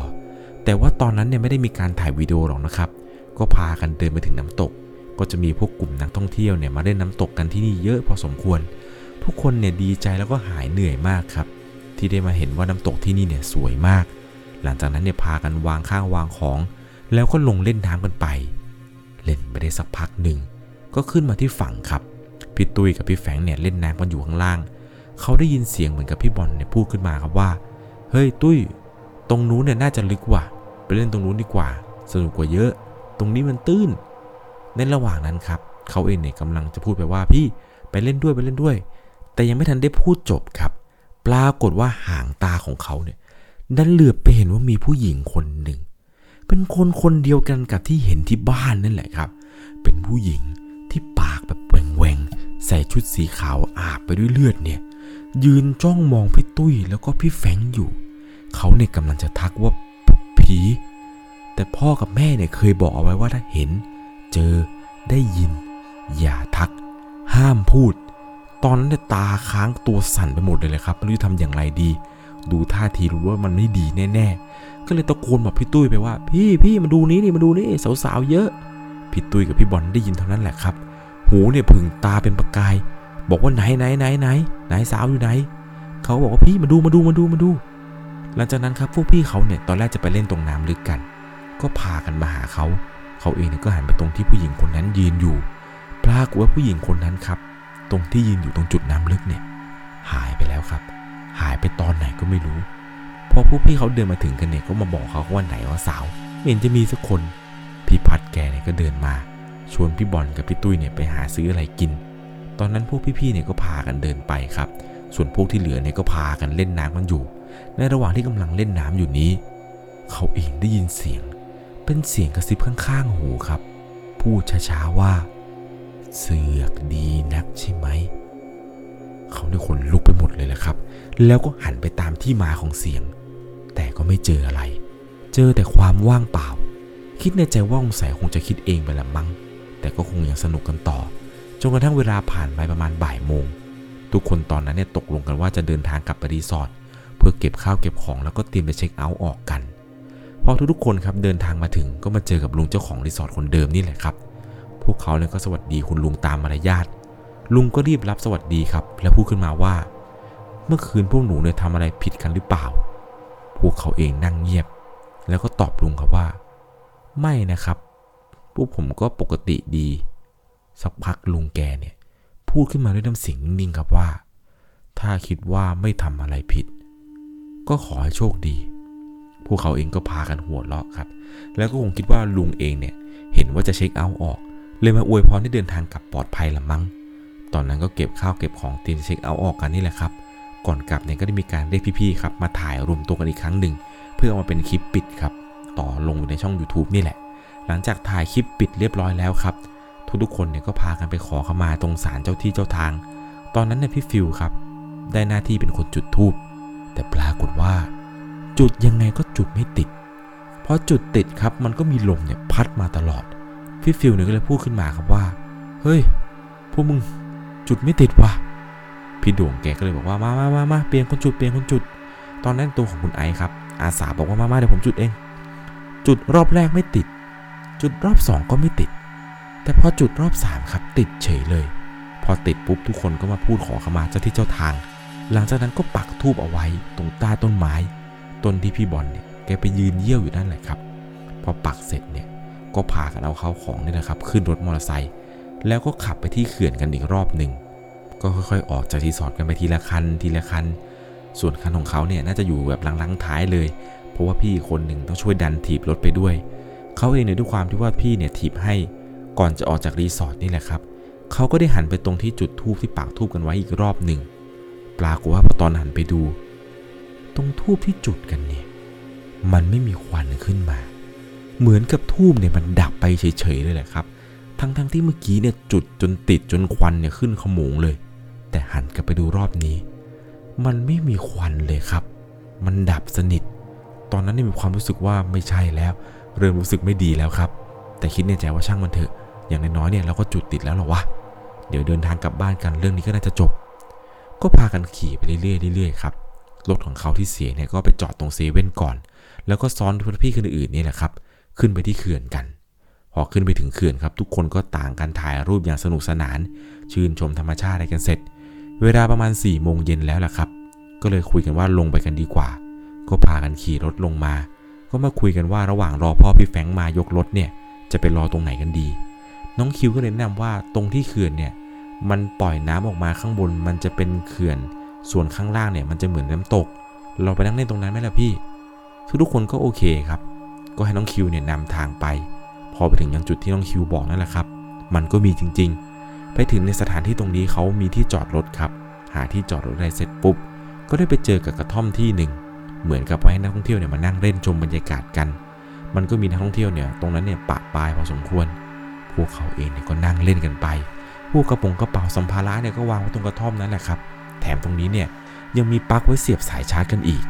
แต่ว่าตอนนั้นเนี่ยไม่ได้มีการถ่ายวิดีโอหรอกนะครับ ก็พากันเดินไปถึงน้ำตก ก็จะมีพวกกลุ่มนักท่องเที่ยวเนี่ยมาเล่นน้ำตกกันที่นี่เยอะพอสมควร ทุกคนเนี่ยดีใจแล้วก็หายเหนื่อยมากครับ ที่ได้มาเห็นว่าน้ำตกที่นี่เนี่ยสวยมาก หลังจากนั้นเนี่ยพากันวางข้างวางของ แล้วก็ลงเล่นน้ำกันไป เล่นไปได้สักพักหนึ่งก็ขึ้นมาที่ฝั่งครับพี่ตุ้ยกับพี่แฝงเนี่ยเล่นน้ำกันอยู่ข้างล่าง เขาได้ยินเสียงเหมือนกับพี่บอลเนี่ยพูดขึ้นมาครับว่า เฮ้ยตุ้ย ตรงนู้นเนี่ยน่าจะลึกว่ะ ไปเล่นตรงนู้นดีกว่า สนุกกว่าเยอะ ตรงนี้มันตื้น ในระหว่างนั้นครับเขาเองเนี่ยกำลังจะพูดไปว่าพี่ไปเล่นด้วยไปเล่นด้วย แต่ยังไม่ทันได้พูดจบครับ ปรากฏว่าหางตาของเขาเนี่ยดันเหลือบไปเห็นว่ามีผู้หญิงคนหนึ่ง เป็นคนคนเดียวกันกับที่เห็นที่บ้านนั่นแหละครับ เป็นผู้หญิงที่ปากแบบแหวงๆใส่ชุดสีขาวอาบไปด้วยเลือดเนี่ย ยืนจ้องมองพี่ตุ้ยแล้วก็พี่แฟงอยู่ เขาเนี่ยกำลังจะทักว่าผี แต่พ่อกับแม่เนี่ยเคยบอกเอาไว้ว่าถ้าเห็น เจอได้ยิน อย่าทัก ห้ามพูด ตอนนั้นเนี่ยตาค้างตัวสั่นไปหมดเลยเลยครับไม่รู้จะทำอย่างไรดี ดูท่าทีรู้ว่ามันไม่ดีแน่ๆ ก็เลยตะโกนบอกพี่ตุ้ยไปว่า พี่พี่มาดูนี้นี่มาดูนี่สาวๆเยอะพี่ตุ้ยกับพี่บอลได้ยินเท่านั้นแหละครับ หูเนี่ยผึ่งตาเป็นประกาย บอกว่าไหนไหนไหนไหนไหนสาวอยู่ไหน เขาบอกว่าพี่มาดูมาดูมาดูมาดู หลังจากนั้นครับพวกพี่เขาเนี่ยตอนแรกจะไปเล่นตรงน้ำลึกกัน ก็พากันมาหาเขา เขาเองเนี่ยก็หันไปตรงที่ผู้หญิงคนนั้นยืนอยู่ ปรากฏว่าผู้หญิงคนนั้นครับ ตรงที่ยืนอยู่ตรงจุดน้ำลึกเนี่ย หายไปแล้วครับ หายไปตอนไหนก็ไม่รู้ พอพวกพี่เขาเดินมาถึงกันเนี่ยก็มาบอกเขาว่าไหนว่าสาวไม่เห็นจะมีสักคน พี่พัดแกเนี่ยก็เดินมา ชวนพี่บอลกับพี่ตุ้ยเนี่ยไปหาซื้ออะไรกิน ตอนนั้นพวกพี่ๆเนี่ยก็พากันเดินไปครับ ส่วนพวกที่เหลือเนี่ยก็พากันเล่นน้ำกันอยู่ ในระหว่างที่กำลังเล่นน้ำอยู่นี้ เขาเองได้ยินเสียง เป็นเสียงกระซิบข้างๆหูครับ พูดช้าๆว่า เสือกดีนักใช่ไหม เขาเนี่ยขนลุกไปหมดเลยแหละครับ แล้วก็หันไปตามที่มาของเสียง แต่ก็ไม่เจออะไร เจอแต่ความว่างเปล่า คิดในใจว่าสงสัยคงจะคิดเองไปละมั้ง แต่ก็คงยังสนุกกันต่อ จนกระทั่งเวลาผ่านไปประมาณบ่ายโมง ทุกคนตอนนั้นเนี่ยตกลงกันว่าจะเดินทางกลับไปรีสอร์ทเพื่อเก็บข้าวเก็บของแล้วก็เตรียมไปเช็คเอาท์ออกกัน พอทุกๆคนครับเดินทางมาถึงก็มาเจอกับลุงเจ้าของรีสอร์ทคนเดิมนี่แหละครับ พวกเขาเนี่ยก็สวัสดีคุณลุงตามมารยาทลุงก็รีบรับสวัสดีครับ และพูดขึ้นมาว่า เมื่อคืนพวกหนูเนี่ยทำอะไรผิดกันหรือเปล่า พวกเขาเองนั่งเงียบ แล้วก็ตอบลุงครับว่า ไม่นะครับ พวกผมก็ปกติดี สักพักลุงแกเนี่ย พูดขึ้นมาด้วยน้ำเสียงนิ่งๆครับว่า ถ้าคิดว่าไม่ทำอะไรผิด ก็ขอให้โชคดี พวกเขาเองก็พากันหัวเราะครับ แล้วก็คงคิดว่าลุงเองเนี่ยเห็นว่าจะเช็คเอาท์ออก เลยมาอวยพรให้เดินทางกลับปลอดภัยละมั้ง ตอนนั้นก็เก็บข้าวเก็บของเตรียมเช็คเอาท์ออกกันนี่แหละครับ ก่อนกลับเนี่ยก็ได้มีการเรียกพี่ๆครับมาถ่ายรวมตัวกันอีกครั้งหนึ่งเพื่อเอามาเป็นคลิปปิดครับ ต่อลงอยู่ในช่อง YouTube นี่แหละ หลังจากถ่ายคลิปปิดเรียบร้อยแล้วครับ ทุกๆคนเนี่ยก็พากันไปขอขมาตรงศาลเจ้าที่เจ้าทาง ตอนนั้นเนี่ยพี่ฟิลครับได้หน้าที่เป็นคนจุดธูปแต่ปรากฏว่า จุดยังไงก็จุดไม่ติด เพราะจุดติดครับมันก็มีลมเนี่ยพัดมาตลอด พี่ฟิลเนี่ยก็เลยพูดขึ้นมาครับว่า เฮ้ย พวกมึงจุดไม่ติดว่ะ พี่ดวงแกก็เลยบอกว่ามามามามาเปลี่ยนคนจุดเปลี่ยนคนจุด ตอนนั้นตัวของคุณไอซ์ครับ อาสาบอกว่ามามาเดี๋ยวผมจุดเอง จุดรอบแรกไม่ติด จุดรอบสองก็ไม่ติด แต่พอจุดรอบสามครับติดเฉยเลย พอติดปุ๊บทุกคนก็มาพูดขอขมาเจ้าที่เจ้าทาง หลังจากนั้นก็ปักทูบเอาไว้ตรงใต้ต้นไม้ ต้นที่พี่บอลเนี่ยแกไปยืนเยี่ยวอยู่นั่นแหละครับ พอปักเสร็จเนี่ยก็พากันเอาข้าวของนี่นะครับ ขึ้นรถมอเตอร์ไซค์แล้วก็ขับไปที่เขื่อนกันอีกรอบหนึ่งก็ค่อยๆ ออกจากรีสอร์ทกันไปทีละคันทีละคัน ส่วนคันของเขาเนี่ยน่าจะอยู่แบบหลังๆท้ายเลย เพราะว่าพี่คนหนึ่งต้องช่วยดันถีบรถไปด้วย เขาเองเนี่ยด้วยความที่ว่าพี่เนี่ยถีบให้ก่อนจะออกจากรีสอร์ทนี่แหละครับ เขาก็ได้หันไปตรงที่จุดธูปที่ปักธูปกันไว้อีกรอบหนึ่ง ปรากฏว่าพอตอนหันไปดู ตรงทูบที่จุดกันเนี่ย มันไม่มีควันขึ้นมา เหมือนกับทูบเนี่ยมันดับไปเฉยๆเลยแหละครับ ทั้งๆทที่เมื่อกี้เนี่ยจุดจนติดจนควันเนี่ยขึ้นขโมงเลย แต่หันกลับไปดูรอบนี้ มันไม่มีควันเลยครับ มันดับสนิท ตอนนั้นเนี่ยมีความรู้สึกว่าไม่ใช่แล้ว เริ่มรู้สึกไม่ดีแล้วครับ แต่คิดในใจว่าช่างมันเถอะ อย่างน้อยๆเนี่ยเราก็จุดติดแล้วหรอวะ เดี๋ยวเดินทางกลับบ้านกันเรื่องนี้ก็น่าจะจบ ก็พากันขี่ไปเรื่อยๆเรื่อยๆครับ รถของเขาที่เสียเนี่ยก็ไปจอดตรงเซเว่นก่อน แล้วก็ซ้อนพ,พี่คนอื่นๆนี่แหละครับ ขึ้นไปที่เขื่อนกัน พอขึ้นไปถึงเขื่อนครับ ทุกคนก็ต่างกันถ่ายรูปอย่างสนุกสนาน ชื่นชมธรรมชาติอะไรกันเสร็จ เวลาประมาณ4ี่โมงเย็นแล้วล่ะครับ ก็เลยคุยกันว่าลงไปกันดีกว่า ก็พากันขี่รถลงมา ก็มาคุยกันว่าระหว่างรอพ่อพี่แฟงมายกรถเนี่ย จะไปรอตรงไหนกันดี น้องคิวก็เลยแนะนำว่าตรงที่เขื่อนเนี่ย มันปล่อยน้ำออกมาข้างบนมันจะเป็นเขื่อน ส่วนข้างล่างเนี่ยมันจะเหมือนน้ำตก เราไปนั่งเล่นตรงนั้นไหมล่ะพี่ทุกคนก็โอเคครับ ก็ให้น้องคิวเนี่ยนำทางไป พอไปถึงยังจุดที่น้องคิวบอกนั่นแหละครับ มันก็มีจริง ๆ ไปถึงในสถานที่ตรงนี้เขามีที่จอดรถครับ หาที่จอดรถได้เสร็จปุ๊บ ก็ได้ไปเจอกับกระท่อมที่หนึ่ง เหมือนกับว่าให้นักท่องเที่ยวเนี่ยมานั่งเล่นชมบรรยากาศกัน มันก็มีนักท่องเที่ยวเนี่ยตรงนั้นเนี่ยปะปายพอสมควร พวกเขาเองเนี่ยก็นั่งเล่นกันไป พวกกระป๋องกระเป๋าสัมภาระเนี่ยก็วางไว้ตรงกระท่อมนั้นแหละครับ แถมตรงนี้เนี่ยยังมีปลั๊กไว้เสียบสายชาร์จกันอีก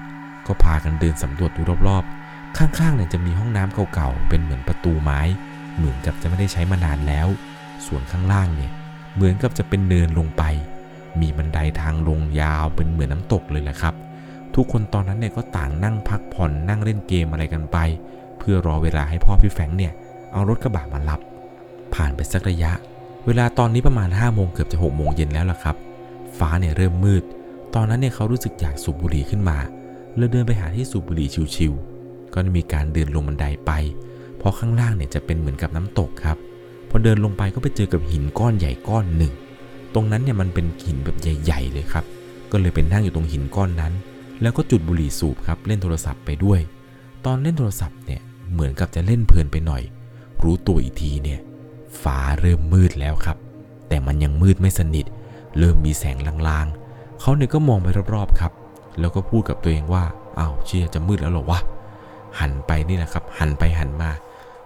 ก็พากันเดินสำรวจดูรอบๆ ข้างๆเนี่ยจะมีห้องน้ำเก่าๆ เป็นเหมือนประตูไม้ เหมือนกับจะไม่ได้ใช้มานานแล้ว ส่วนข้างล่างเนี่ยเหมือนกับจะเป็นเนินลงไป มีบันไดทางลงยาวเป็นเหมือนน้ำตกเลยแหละครับ ทุกคนตอนนั้นเนี่ยก็ต่างนั่งพักผ่อนนั่งเล่นเกมอะไรกันไป เพื่อรอเวลาให้พ่อพี่แฟงเนี่ยเอารถกระบะมารับ ผ่านไปสักระยะ เวลาตอนนี้ประมาณ5้าโมงเกือบจะ6กโมงเย็นแล้วล่ะครับ ฟ้าเนี่ยเริ่มมืด ตอนนั้นเนี่ยเขารู้สึกอยากสูบบุหรี่ขึ้นมาเลยเดินไปหาที่สูบบุหรี่ชิวๆ ก็มีการเดินลงบันไดไป เพราะข้างล่างเนี่ยจะเป็นเหมือนกับน้ำตกครับ พอเดินลงไปก็ไปเจอกับหินก้อนใหญ่ก้อนหนึ่ง ตรงนั้นเนี่ยมันเป็นหินแบบใหญ่ ๆ เลยครับ ก็เลยเป็นนั่งอยู่ตรงหินก้อนนั้น แล้วก็จุดบุหรี่สูบครับเล่นโทรศัพท์ไปด้วย ตอนเล่นโทรศัพท์เนี่ยเหมือนกับจะเล่นเพลินไปหน่อย รู้ตัวอีกทีเนี่ยฟ้าเริ่มมืดแล้วครับ แต่มันยังมืดไม่สนิท เริ่มมีแสงลางๆ เขาเนี่ยก็มองไปรอบๆครับ แล้วก็พูดกับตัวเองว่าอ้าวเชี่ยจะมืดแล้วหรอวะ หันไปนี่แหละครับ หันไปหันมา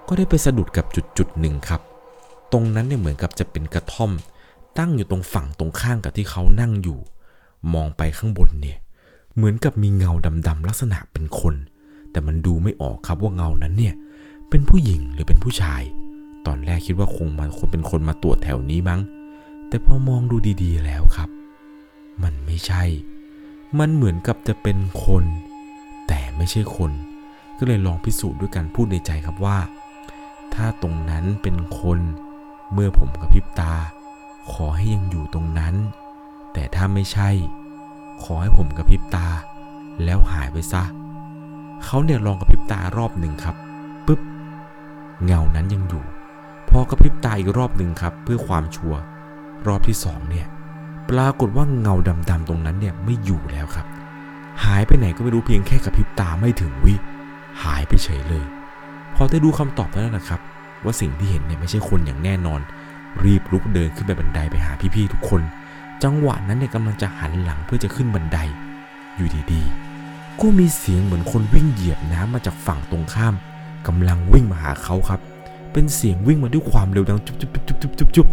ก็ได้ไปสะดุดกับจุดจุดหนึ่งครับ ตรงนั้นเนี่ยเหมือนกับจะเป็นกระท่อม ตั้งอยู่ตรงฝั่งตรงข้างกับที่เขานั่งอยู่ มองไปข้างบนเนี่ย เหมือนกับมีเงาดำๆลักษณะเป็นคน แต่มันดูไม่ออกครับว่าเงานั้นเนี่ย เป็นผู้หญิงหรือเป็นผู้ชาย ตอนแรกคิดว่าคงมาคนเป็นคนมาตรวจแถวนี้มั้ง แต่พอมองดูดีๆแล้วครับ มันไม่ใช่ มันเหมือนกับจะเป็นคน แต่ไม่ใช่คน ก็เลยลองพิสูจน์ด้วยการพูดในใจครับว่า ถ้าตรงนั้นเป็นคน เมื่อผมกระพริบตา ขอให้ยังอยู่ตรงนั้น แต่ถ้าไม่ใช่ ขอให้ผมกระพริบตา แล้วหายไปซะเขาเนี่ยลองกระพริบตารอบหนึ่งครับปึ๊บเงานั้นยังอยู่ พอกระพริบตาอีกรอบหนึ่งครับ เพื่อความชัวร์ รอบที่สองเนี่ยปรากฏว่าเงาดำๆตรงนั้นเนี่ยไม่อยู่แล้วครับ หายไปไหนก็ไม่รู้เพียงแค่กระพริบตาไม่ถึงวิหายไปเฉยเลย พอได้ดูคำตอบแล้วนะครับ ว่าสิ่งที่เห็นเนี่ยไม่ใช่คนอย่างแน่นอน รีบลุกเดินขึ้นไปบันไดไปหาพี่ๆทุกคน จังหวะนั้นเนี่ยกำลังจะหันหลังเพื่อจะขึ้นบันได อยู่ดีๆ ก็มีเสียงเหมือนคนวิ่งเหยียบน้ำมาจากฝั่งตรงข้ามกำลังวิ่งมาหาเขาครับ เป็นเสียงวิ่งมาด้วยความเร็วดังจุบจุบจุบจุบจุบจุบจุบ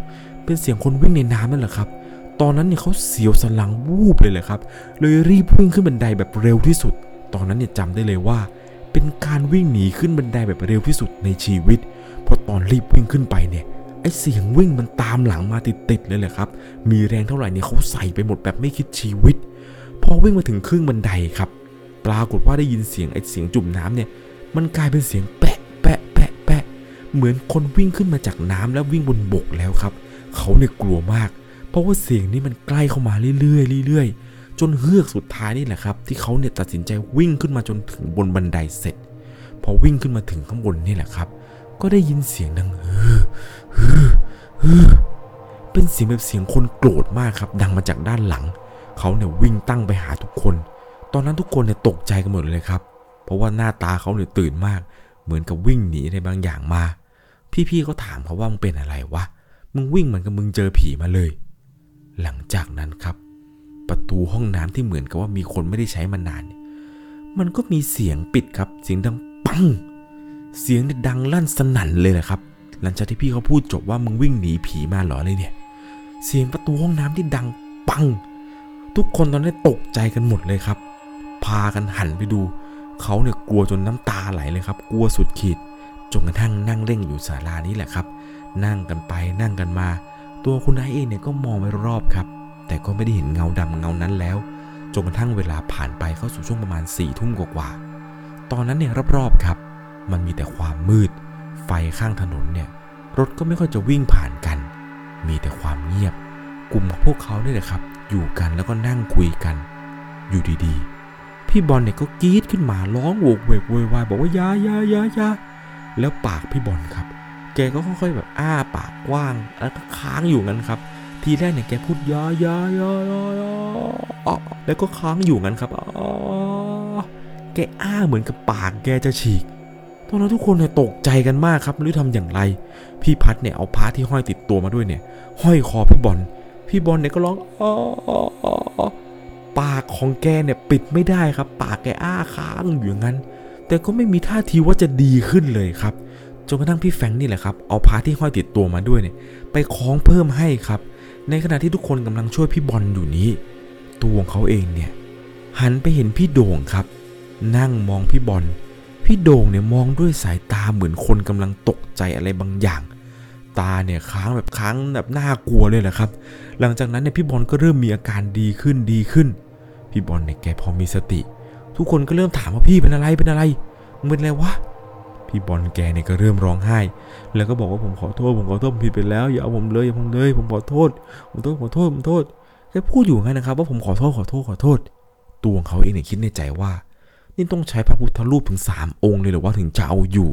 เป็นเสียงคนวิ่งในน้ำนั่นแหละครับ ตอนนั้นเนี่ยเขาเสียวสนหลังวูบเลยแหละครับ เลยรีบวิ่งขึ้นบันไดแบบเร็วที่สุด ตอนนั้นเนี่ยจำได้เลยว่า เป็นการวิ่งหนีขึ้นบันไดแบบเร็วที่สุดในชีวิต เพราะตอนรีบวิ่งขึ้นไปเนี่ยไอเสียงวิ่งมันตามหลังมาติดๆเลยแหละครับ มีแรงเท่าไหร่เนี่ยเขาใส่ไปหมดแบบไม่คิดชีวิต พอวิ่งมาถึงครึ่งบันไดครับ ปรากฏว่าได้ยินเสียงไอเสียงจุ่มน้ำเนี่ย มันกลายเป็นเสียงแปะแปะแปะแปะ เหมือนคนวิ่งขึ้นมาจากน้ำแล้ววิ่งบนบกแล้วครับ เขาเนี่ยกลัวมาก เพราะว่าเสียงนี้มันใกล้เข้ามาเรื่อยๆเรื่อยๆ จนเฮือกสุดท้ายนี่แหละครับ ที่เขาเนี่ยตัดสินใจวิ่งขึ้นมาจนถึงบนบันไดเสร็จ พอวิ่งขึ้นมาถึงข้างบนนี่แหละครับ ก็ได้ยินเสียงดังเฮือฮือฮือเป็นเสียงแบบเสียงคนโกรธมากครับ ดังมาจากด้านหลัง เขาเนี่ยวิ่งตั้งไปหาทุกคน ตอนนั้นทุกคนเนี่ยตกใจกันหมดเลยครับ เพราะว่าหน้าตาเขาเนี่ยตื่นมาก เหมือนกับวิ่งหนีอะไรบางอย่างมา พี่ๆเขาถามเขาว่ามึงเป็นอะไรวะ มึงวิ่งเหมือนกับมึงเจอผีมาเลย หลังจากนั้นครับ ประตูห้องน้ำที่เหมือนกับว่ามีคนไม่ได้ใช้มานานเนี่ยมันก็มีเสียงปิดครับ เสียงดังปัง เสียงดังลั่นสนั่นเลยแหละครับ หลังจากที่พี่เขาพูดจบว่ามึงวิ่งหนีผีมาเหรอเลยเนี่ย เสียงประตูห้องน้ำที่ดังปัง ทุกคนตอนนี้ตกใจกันหมดเลยครับ พากันหันไปดู เขาเนี่ยกลัวจนน้ำตาไหลเลยครับ กลัวสุดขีด จนกระทั่งนั่งเล่งอยู่ศาลานี้แหละครับ นั่งกันไปนั่งกันมา ตัวคุณนายเองเนี่ยก็มองไปรอบครับ แต่ก็ไม่ได้เห็นเงาดำเงานั้นแล้วจนกระทั่งเวลาผ่านไปเข้าสู่ช่วงประมาณ4ี่ทุ่มกว่าๆตอนนั้นเนี่ยรอบๆครับ มันมีแต่ความมืด ไฟข้างถนนเนี่ย รถก็ไม่ค่อยจะวิ่งผ่านกัน มีแต่ความเงียบ กลุ่มของพวกเขาเนี่ยแหละครับ อยู่กันแล้วก็นั่งคุยกัน อยู่ดีๆ พี่บอลเนี่ยก็กรี๊ดขึ้นมาร้องโวกเวกโวยวายบอกว่ายายายายา แล้วปากพี่บอลครับ แกก็ค่อยๆแบบอ้าปากกว้าง แล้วก็ค้างอยู่งั้นครับ ทีแรกเนี่ยแกพูดยาอยาอยาอยาอยาแล้วก็ค้างอยู่งั้นครับอแกอ้าเหมือนกับปากแกจะฉีก ตอนนั้นทุกคนเนี่ยตกใจกันมากครับไม่รู้ทำอย่างไร พี่พัดเนี่ยเอาพระที่ห้อยติดตัวมาด้วยเนี่ย ห้อยคอพี่บอล พี่บอลเนี่ยก็ร้องอ๋ออ๋ออ๋อปากของแกเนี่ยปิดไม่ได้ครับ ปากแกอ้าค้างอยู่อย่างนั้น แต่ก็ไม่มีท่าทีว่าจะดีขึ้นเลยครับจนกระทั่งพี่แฟงนี่แหละครับเอาพระที่ห้อยติดตัวมาด้วยเนี่ยไปคล้องเพิ่มให้ครับ ในขณะที่ทุกคนกำลังช่วยพี่บอลอยู่นี้ ตัวของเขาเองเนี่ยหันไปเห็นพี่โด่งครับ นั่งมองพี่บอลพี่โด่งเนี่ยมองด้วยสายตาเหมือนคนกำลังตกใจอะไรบางอย่าง ตาเนี่ยค้างแบบค้างแบบน่ากลัวเลยแหละครับ หลังจากนั้นเนี่ยพี่บอลก็เริ่มมีอาการดีขึ้นดีขึ้น พี่บอลเนี่ยแกพอมีสติ ทุกคนก็เริ่มถามว่าพี่เป็นอะไรเป็นอะไรมึงเป็นอะไรวะพี่บอลแกเนี่ยก็เริ่มร้องไห้ แล้วก็บอกว่าผมขอโทษผมขอโทษผมผิดไปแล้วอย่าเอาผมเลยอย่าผมเลย ผมขอโทษผมโทษขอโทษผมโทษแกพูดอยู่งั้นนะครับ ว่าผมขอโทษขอโทษขอโทษ ตัวของเขาเองเนี่ยคิดในใจว่า นี่ต้องใช้พระพุทธรูปถึงสามองค์เลยหรือว่าถึงจะเอาอยู่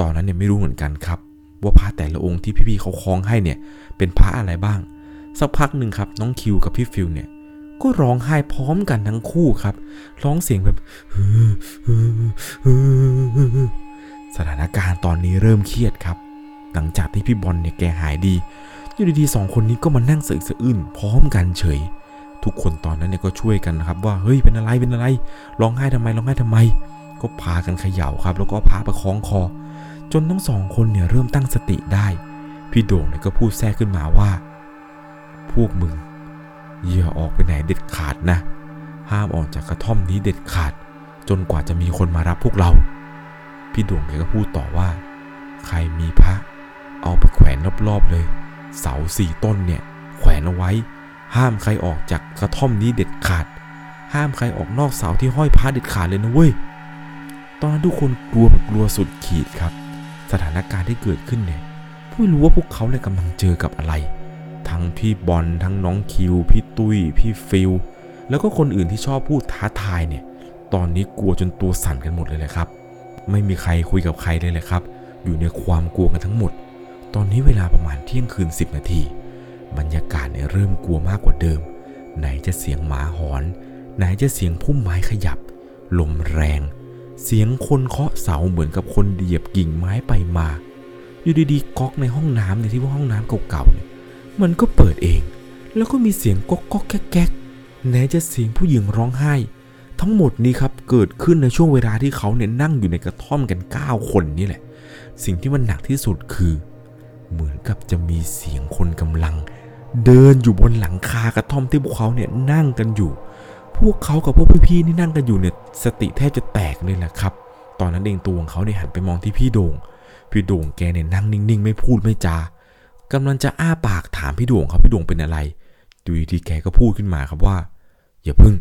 ตอนนั้นเนี่ยไม่รู้เหมือนกันครับ ว่าพระแต่ละองค์ที่พี่ๆเขาคล้องให้เนี่ยเป็นพระอะไรบ้าง สักพักหนึ่งครับน้องคิวกับพี่ฟิลเนี่ย ก็ร้องไห้พร้อมกันทั้งคู่ครับ ร้องเสียงแบบสถานการณ์ตอนนี้เริ่มเครียดครับ หลังจากที่พี่บอลเนี่ยแกหายดี อยู่ดีๆสองคนนี้ก็มานั่งสะอึกสะอื้นพร้อมกันเฉย ทุกคนตอนนั้นเนี่ยก็ช่วยกันนะครับ ว่าเฮ้ยเป็นอะไรเป็นอะไรร้องไห้ทำไมร้องไห้ทำไม ก็พากันเขย่าครับ แล้วก็พาประคองคอ จนทั้งสองคนเนี่ยเริ่มตั้งสติได้ พี่โด่งเนี่ยก็พูดแทรกขึ้นมาว่า พวกมึง อย่าออกไปไหนเด็ดขาดนะ ห้ามออกจากกระท่อมนี้เด็ดขาด จนกว่าจะมีคนมารับพวกเรา พี่ด่งแกก็พูดต่อว่า ใครมีพระ เอาไปแขวนรอบๆเลย เสาสี่ต้นเนี่ย แขวนเอาไว้ ห้ามใครออกจากกระท่อมนี้เด็ดขาด ห้ามใครออกนอกเสาที่ห้อยพระเด็ดขาดเลยนะเว้ย ตอนนั้นทุกคนกลัวแบบกลัวสุดขีดครับ สถานการณ์ที่เกิดขึ้นเนี่ยไม่รู้ว่าพวกเขาเนี่ยกำลังเจอกับอะไร ทั้งพี่บอลทั้งน้องคิว พี่ตุ้ย พี่ฟิลแล้วก็คนอื่นที่ชอบพูดท้าทายเนี่ย ตอนนี้กลัวจนตัวสั่นกันหมดเลยแหละครับ ไม่มีใครคุยกับใครเลยแหละครับ อยู่ในความกลัวกันทั้งหมด ตอนนี้เวลาประมาณเที่ยงคืน 10 นาที บรรยากาศเนี่ยเริ่มกลัวมากกว่าเดิม ไหนจะเสียงหมาหอน ไหนจะเสียงพุ่มไม้ขยับ ลมแรง เสียงคนเคาะเสาเหมือนกับคนเหยียบกิ่งไม้ไปมา อยู่ดีๆก๊อกในห้องน้ำในที่ว่าห้องน้ำเก่าๆเนี่ย มันก็เปิดเอง แล้วก็มีเสียงก๊อกก๊อกแก๊กแก๊กไหนจะเสียงผู้หญิงร้องไห้ ทั้งหมดนี้ครับเกิดขึ้นในช่วงเวลาที่เขาเนี่ยนั่งอยู่ในกระท่อมกัน 9 คนนี่แหละ สิ่งที่มันหนักที่สุดคือ เหมือนกับจะมีเสียงคนกำลัง เดินอยู่บนหลังคากระท่อมที่พวกเขาเนี่ยนั่งกันอยู่ พวกเขากับพวกพี่ๆที่นั่งกันอยู่เนี่ยสติแทบจะแตกเลยแหละครับ ตอนนั้นเองตัวของเขาเนี่ยหันไปมองที่พี่โด่งพี่โด่งแกเนี่ยนั่งนิ่งๆ ไม่พูดไม่จา กำลังจะอ้าปากถามพี่ด่งครับพี่ด่งเป็นอะไรดูดีแกก็พูดขึ้นมาครับว่า อย่าพึ่ง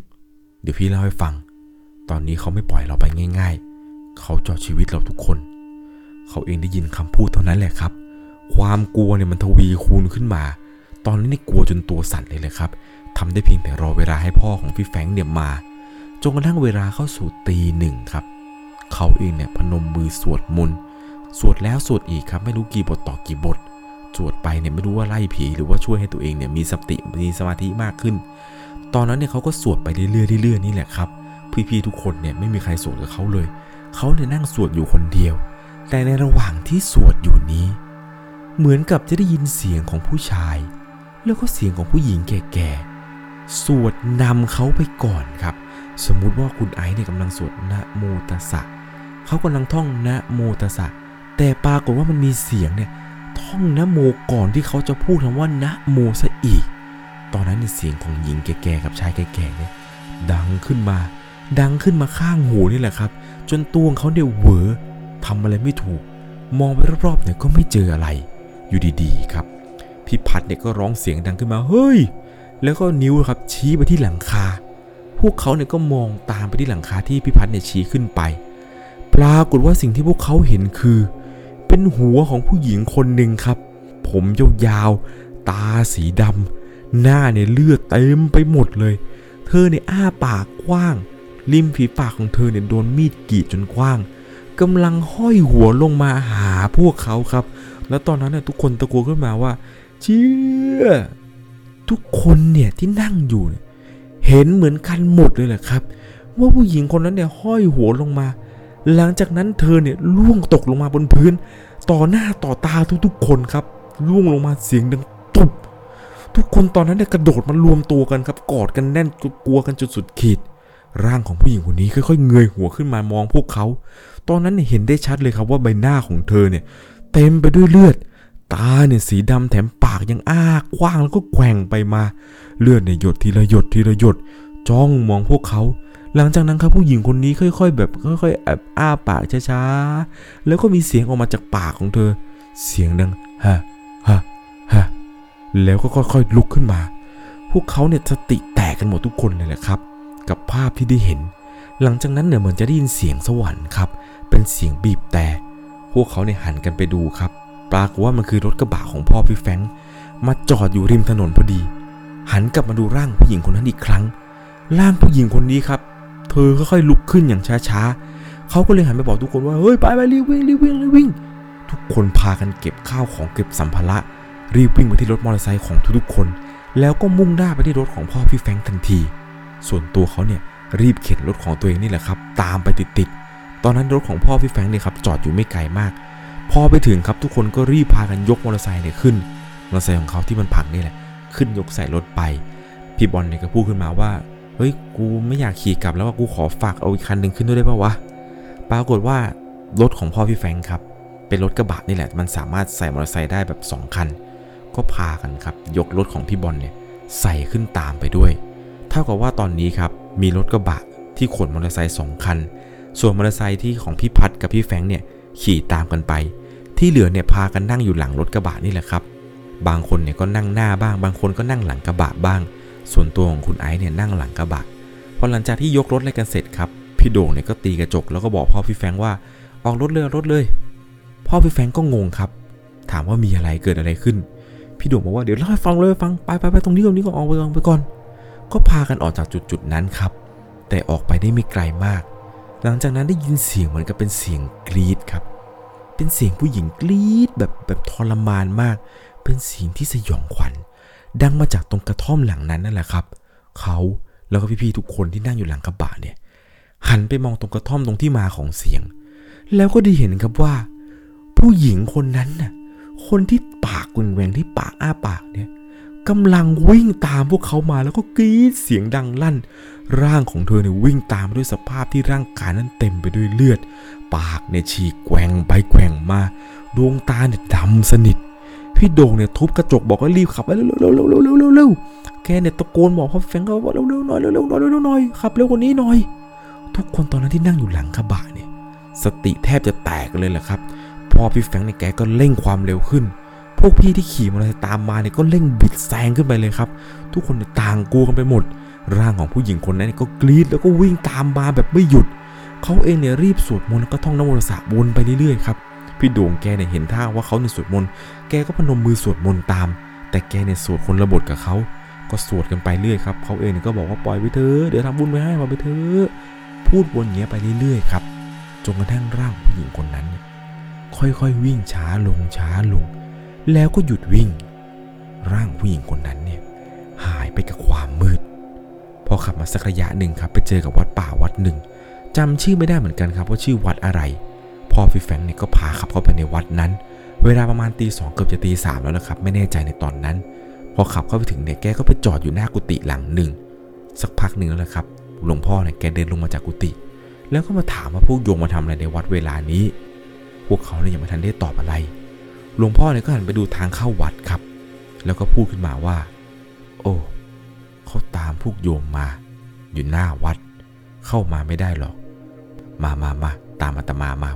เดี๋ยวพี่เล่าให้ฟัง ตอนนี้เขาไม่ปล่อยเราไปง่าย ๆ เขาจอดชีวิตเราทุกคน เขาเองได้ยินคำพูดเท่านั้นแหละครับ ความกลัวเนี่ยมันทวีคูณขึ้นมา ตอนนี้นี่กลัวจนตัวสั่นเลยเลยครับทำได้เพียงแต่รอเวลาให้พ่อของพี่แฟงเนี่ยมาจนกระทั่งเวลาเข้าสู่ตีหนึ่งครับ เขาเองเนี่ยพนมมือสวดมนต์สวดแล้วสวดอีกครับไม่รู้กี่บทต่อกี่บท สวดไปเนี่ยไม่รู้ว่าไล่ผีหรือว่าช่วยให้ตัวเองเนี่ยมีสติมีสมาธิมากขึ้น ตอนนั้นเนี่ยเขาก็สวดไปเรื่อยๆเรื่อยๆนี่แหละครับ พี่ๆทุกคนเนี่ยไม่มีใครสวดกับเขาเลย เขาเนี่ยนั่งสวดอยู่คนเดียว แต่ในระหว่างที่สวดอยู่นี้ เหมือนกับจะได้ยินเสียงของผู้ชาย แล้วก็เสียงของผู้หญิงแก่ๆสวดนำเขาไปก่อนครับ สมมุติว่าคุณไอซ์เนี่ยกำลังสวดนะโมตัสสะเขากำลังท่องนะโมตัสสะแต่ปรากฏว่ามันมีเสียงเนี่ย ท่องนะโมก่อนที่เขาจะพูดคำว่านะโมซะอีก ตอนนั้นเนี่ยเสียงของหญิงแก่ๆกับชายแก่ๆเนี่ยดังขึ้นมา ดังขึ้นมาข้างหูนี่แหละครับ จนตัวของเขาเนี่ยเหวอทำอะไรไม่ถูก มองไปรอบๆเนี่ยก็ไม่เจออะไร อยู่ดีๆครับ พี่พัดเนี่ยก็ร้องเสียงดังขึ้นมา เฮ้ย แล้วก็นิ้วครับชี้ไปที่หลังคา พวกเขาเนี่ยก็มองตามไปที่หลังคาที่พี่พัดเนี่ยชี้ขึ้นไป ปรากฏว่าสิ่งที่พวกเขาเห็นคือ เป็นหัวของผู้หญิงคนหนึ่งครับ ผมยาวๆ ตาสีดำหน้าเนี่ยเลือดเต็มไปหมดเลย เธอเนี่ยอ้าปากกว้าง ริมฝีปากของเธอเนี่ยโดนมีดกรีดจนกว้างกำลังห้อยหัวลงมาหาพวกเขาครับ แล้วตอนนั้นเนี่ยทุกคนตะโกนขึ้นมาว่า เชี่ยทุกคนเนี่ยที่นั่งอยู่เนี่ยเห็นเหมือนกันหมดเลยแหละครับ ว่าผู้หญิงคนนั้นเนี่ยห้อยหัวลงมา หลังจากนั้นเธอเนี่ยล่วงตกลงมาบนพื้น ต่อหน้าต่อตาทุกๆ คนครับล่วงลงมาเสียงดังตุบทุกคนตอนนั้นเนี่ยกระโดดมารวมตัวกันครับ กอดกันแน่นกลัวกันจนสุดขีด ร่างของผู้หญิงคนนี้ค่อยๆเงยหัวขึ้นมามองพวกเขา ตอนนั้นเนี่ยเห็นได้ชัดเลยครับว่าใบหน้าของเธอเนี่ย เต็มไปด้วยเลือด ตาเนี่ยสีดำแถมปากยังอ้ากว้างแล้วก็แกว่งไปมา เลือดเนี่ยหยดทีละหยดทีละหยด จ้องมองพวกเขา หลังจากนั้นครับผู้หญิงคนนี้ค่อยๆ แบบค่อยๆแอบอ้าปากช้าๆ แล้วก็มีเสียงออกมาจากปากของเธอ เสียงดังฮะฮะฮะแล้วก็ค่อยๆลุกขึ้นมา พวกเขาเนี่ยสติแตกกันหมดทุกคนเลยแหละครับ กับภาพที่ได้เห็น หลังจากนั้นเนี่ยเหมือนจะได้ยินเสียงสวรรค์ครับ เป็นเสียงบีบแต่ พวกเขาเนี่ยหันกันไปดูครับ ปรากฏว่ามันคือรถกระบะของพ่อพี่แฟงมาจอดอยู่ริมถนนพอดี หันกลับมาดูร่างผู้หญิงคนนั้นอีกครั้ง ร่างผู้หญิงคนนี้ครับ เธอค่อยๆลุกขึ้นอย่างช้าๆ เขาก็เลยหันไปบอกทุกคนว่า เฮ้ย ไปไปรีบวิ่งรีบวิ่งรีบวิ่ง ทุกคนพากันเก็บข้าวของเก็บสัมภาระ รีบวิ่งไปที่รถมอเตอร์ไซค์ของทุกๆคน แล้วก็มุ่งหน้าไปที่รถของพ่อพี่แฟงทันที ส่วนตัวเขาเนี่ยรีบเข็นรถของตัวเองนี่แหละครับ ตามไปติดๆ ตอนนั้นรถของพ่อพี่แฟงเนี่ยครับจอดอยู่ไม่ไกลมาก พอไปถึงครับทุกคนก็รีบพากันยกมอเตอร์ไซค์เนี่ยขึ้น มอเตอร์ไซค์ของเขาที่มันพังนี่แหละ ขึ้นยกใส่รถไป พี่บอลเนี่ยก็พูดขึ้นมาว่า เฮ้ย กูไม่อยากขี่กลับแล้วว่ากูขอฝากเอาอีกคันหนึ่งขึ้นด้วยได้ป่าวะ ปรากฏว่ารถของพ่อพี่แฟงครับ เป็นรถกระบะนี่แหละ มันสามารถใส่มอเตอร์ไซค์ได้แบบ 2 คัน ก็พากันครับ ยกรถของพี่บอลเนี่ยใส่ขึ้นตามไปด้วย เท่ากับว่าตอนนี้ครับ มีรถกระบะที่ขนมอเตอร์ไซค์สองคัน ส่วนมอเตอร์ไซค์ที่ของพี่พัดกับพี่แฟงเนี่ยขี่ตามกันไป ที่เหลือเนี่ยพากันนั่งอยู่หลังรถกระบะนี่แหละครับ บางคนเนี่ยก็นั่งหน้าบ้าง บางคนก็นั่งหลังกระบะบ้าง ส่วนตัวของคุณไอซ์เนี่ยนั่งหลังกระบะพอหลังจากที่ยกรถอะไรกันเสร็จครับพี่โด่งเนี่ยก็ตีกระจกแล้วก็บอกพ่อพี่แฟงว่าออกรถเลยอรถเลย พ่อพี่แฟงก็งงครับ ถามว่ามีอะไรเกิดอะไรขึ้น พี่โด่งบอกว่าเดี๋ยวเล่าให้ฟังเลยฟังไปไปไปตรงนี้ตรงนี้ก็ออกไปก่อนไปก่อน ก็พากันออกจากจุดจุดๆนั้นครับ แต่ออกไปได้ไม่ไกลมาก หลังจากนั้นได้ยินเสียงเหมือนกับเป็นเสียงกรีดครับ เป็นเสียงผู้หญิงกรีดแบบแบบทรมานมาก เป็นเสียงที่สยองขวัญ ดังมาจากตรงกระท่อมหลังนั้นนั่นแหละครับ เขาแล้วก็พี่ๆทุกคนที่นั่งอยู่หลังกระบะเนี่ย หันไปมองตรงกระท่อมตรงที่มาของเสียง แล้วก็ได้เห็นครับว่า ผู้หญิงคนนั้นน่ะ คนที่ปากแหวงๆที่ปากอ้าปากเนี่ยกำลังวิ่งตามพวกเขามาแล้วก็กรีดเสียงดังลั่น ร่างของเธอเนี่ยวิ่งตามด้วยสภาพที่ร่างกายนั้นเต็มไปด้วยเลือด ปากเนี่ยฉีกแกว่งไปแกว่งมา ดวงตาเนี่ยดำสนิท พี่โด่งเนี่ยทุบกระจกบอกว่ารีบขับไปเร็วเร็วเร็วเร็วเร็วเร็วเร็วแกเนี่ยตะโกนบอกพ่อแฟรงค์ว่าเร็วเร็วหน่อยเร็วเร็วหน่อยเร็วเร็วหน่อยขับเร็วกว่านี้หน่อย ทุกคนตอนนั้นที่นั่งอยู่หลังกระบะเนี่ย สติแทบจะแตกเลยแหละครับพอพี่แฟงเนี่ยแกก็เร่งความเร็วขึ้น พวกพี่ที่ขี่มอเตอร์ไซค์ตามมาเนี่ยก็เร่งบิดแซงขึ้นไปเลยครับ ทุกคนเนี่ยต่างกลัวกันไปหมด ร่างของผู้หญิงคนนั้นเนยก็กรีดแล้วก็วิ่งตามมาแบบไม่หยุดเขาเองเนี่ยรีบสวดมนต์แล้วก็ท่องนโมตัสสะวนไปเรื่อยๆครับพี่โด่งแกเนี่ยเห็นท่าว่าเขาเนี่ยสวดมนต์ แกก็พนมมือสวดมนต์ตาม แต่แกเนี่ยสวดคนละบทกับเขาก็สวดกันไปเรื่อยครับเขาเองเนี่ยก็บอกว่าปล่อยไปเถอะเดี๋ยวทำบุญไปให้ปล่อยไปเถอะพูดวนเงี้ยไปเรื่อยๆครับจนกระทั่งร่างผู้หญิงคนนั้นเนี่ยค่อยๆวิ่งช้าลงช้าลง แล้วก็หยุดวิ่ง ร่างผู้หญิงคนนั้นเนี่ยหายไปกับความมืด พอขับมาสักระยะหนึ่งครับ ไปเจอกับวัดป่าวัดหนึ่งจำชื่อไม่ได้เหมือนกันครับว่าชื่อวัดอะไรพ่อพี่แฟงเนี่ยก็พาขับเข้าไปในวัดนั้น เวลาประมาณตีสองเกือบจะตีสามแล้วนะครับ ไม่แน่ใจในตอนนั้น พอขับเข้าไปถึงเนี่ยแกก็ไปจอดอยู่หน้ากุฏิหลังหนึ่ง สักพักหนึ่งแล้วนะครับ หลวงพ่อเนี่ยแกเดินลงมาจากกุฏิแล้วก็มาถามว่าพวกโยมมาทำอะไรในวัดเวลานี้ พวกเขาเนี่ยยังไม่ทันได้ตอบอะไร หลวงพ่อเนี่ยก็หันไปดูทางเข้าวัดครับ แล้วก็พูดขึ้นมาว่า โอ้เขาตามพวกโยมมา อยู่หน้าวัด เข้ามาไม่ได้หรอก มามามาตามอาตมามา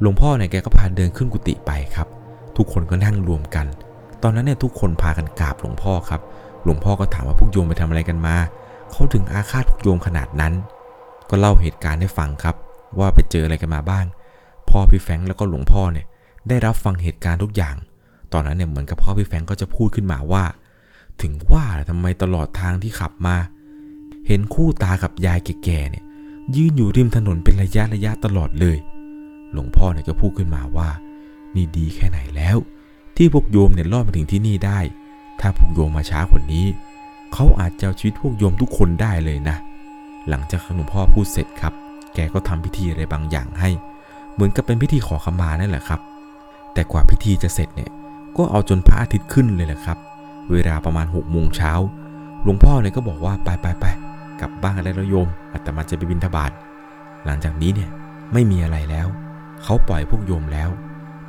หลวงพ่อเนี่ยแกก็พาเดินขึ้นกุฏิไปครับ ทุกคนก็นั่งรวมกัน ตอนนั้นเนี่ยทุกคนพากันกราบหลวงพ่อครับ หลวงพ่อก็ถามว่าพวกโยมไปทำอะไรกันมา เขาถึงอาฆาตพวกโยมขนาดนั้น ก็เล่าเหตุการณ์ให้ฟังครับ ว่าไปเจออะไรกันมาบ้าง พ่อพี่แฟงแล้วก็หลวงพ่อเนี่ยได้รับฟังเหตุการณ์ทุกอย่าง ตอนนั้นเนี่ยเหมือนกับพ่อพี่แฟงก็จะพูดขึ้นมาว่า ถึงว่าทำไมตลอดทางที่ขับมา เห็นคู่ตากับยายแก่ๆเนี่ยยืนอยู่ริมถนนเป็นระยะระยะตลอดเลย หลวงพ่อเนี่ยก็พูดขึ้นมาว่า นี่ดีแค่ไหนแล้ว ที่พวกโยมเนี่ยรอดมาถึงที่นี่ได้ ถ้าพวกโยมมาช้ากว่านี้ เขาอาจจะเอาชีวิตพวกโยมทุกคนได้เลยนะ หลังจากหลวงพ่อพูดเสร็จครับ แกก็ทำพิธีอะไรบางอย่างให้ เหมือนกับเป็นพิธีขอขมานั่นแหละครับ แต่กว่าพิธีจะเสร็จเนี่ย ก็เอาจนพระอาทิตย์ขึ้นเลยแหละครับ เวลาประมาณ6กโมงเช้า หลวงพ่อเนี่ยก็บอกว่าไปไปไปกลับบ้านกันได้แล้วโยมอาตมาจะไปบิณฑบาตหลังจากนี้เนี่ยไม่มีอะไรแล้ว เขาปล่อยพวกโยมแล้ว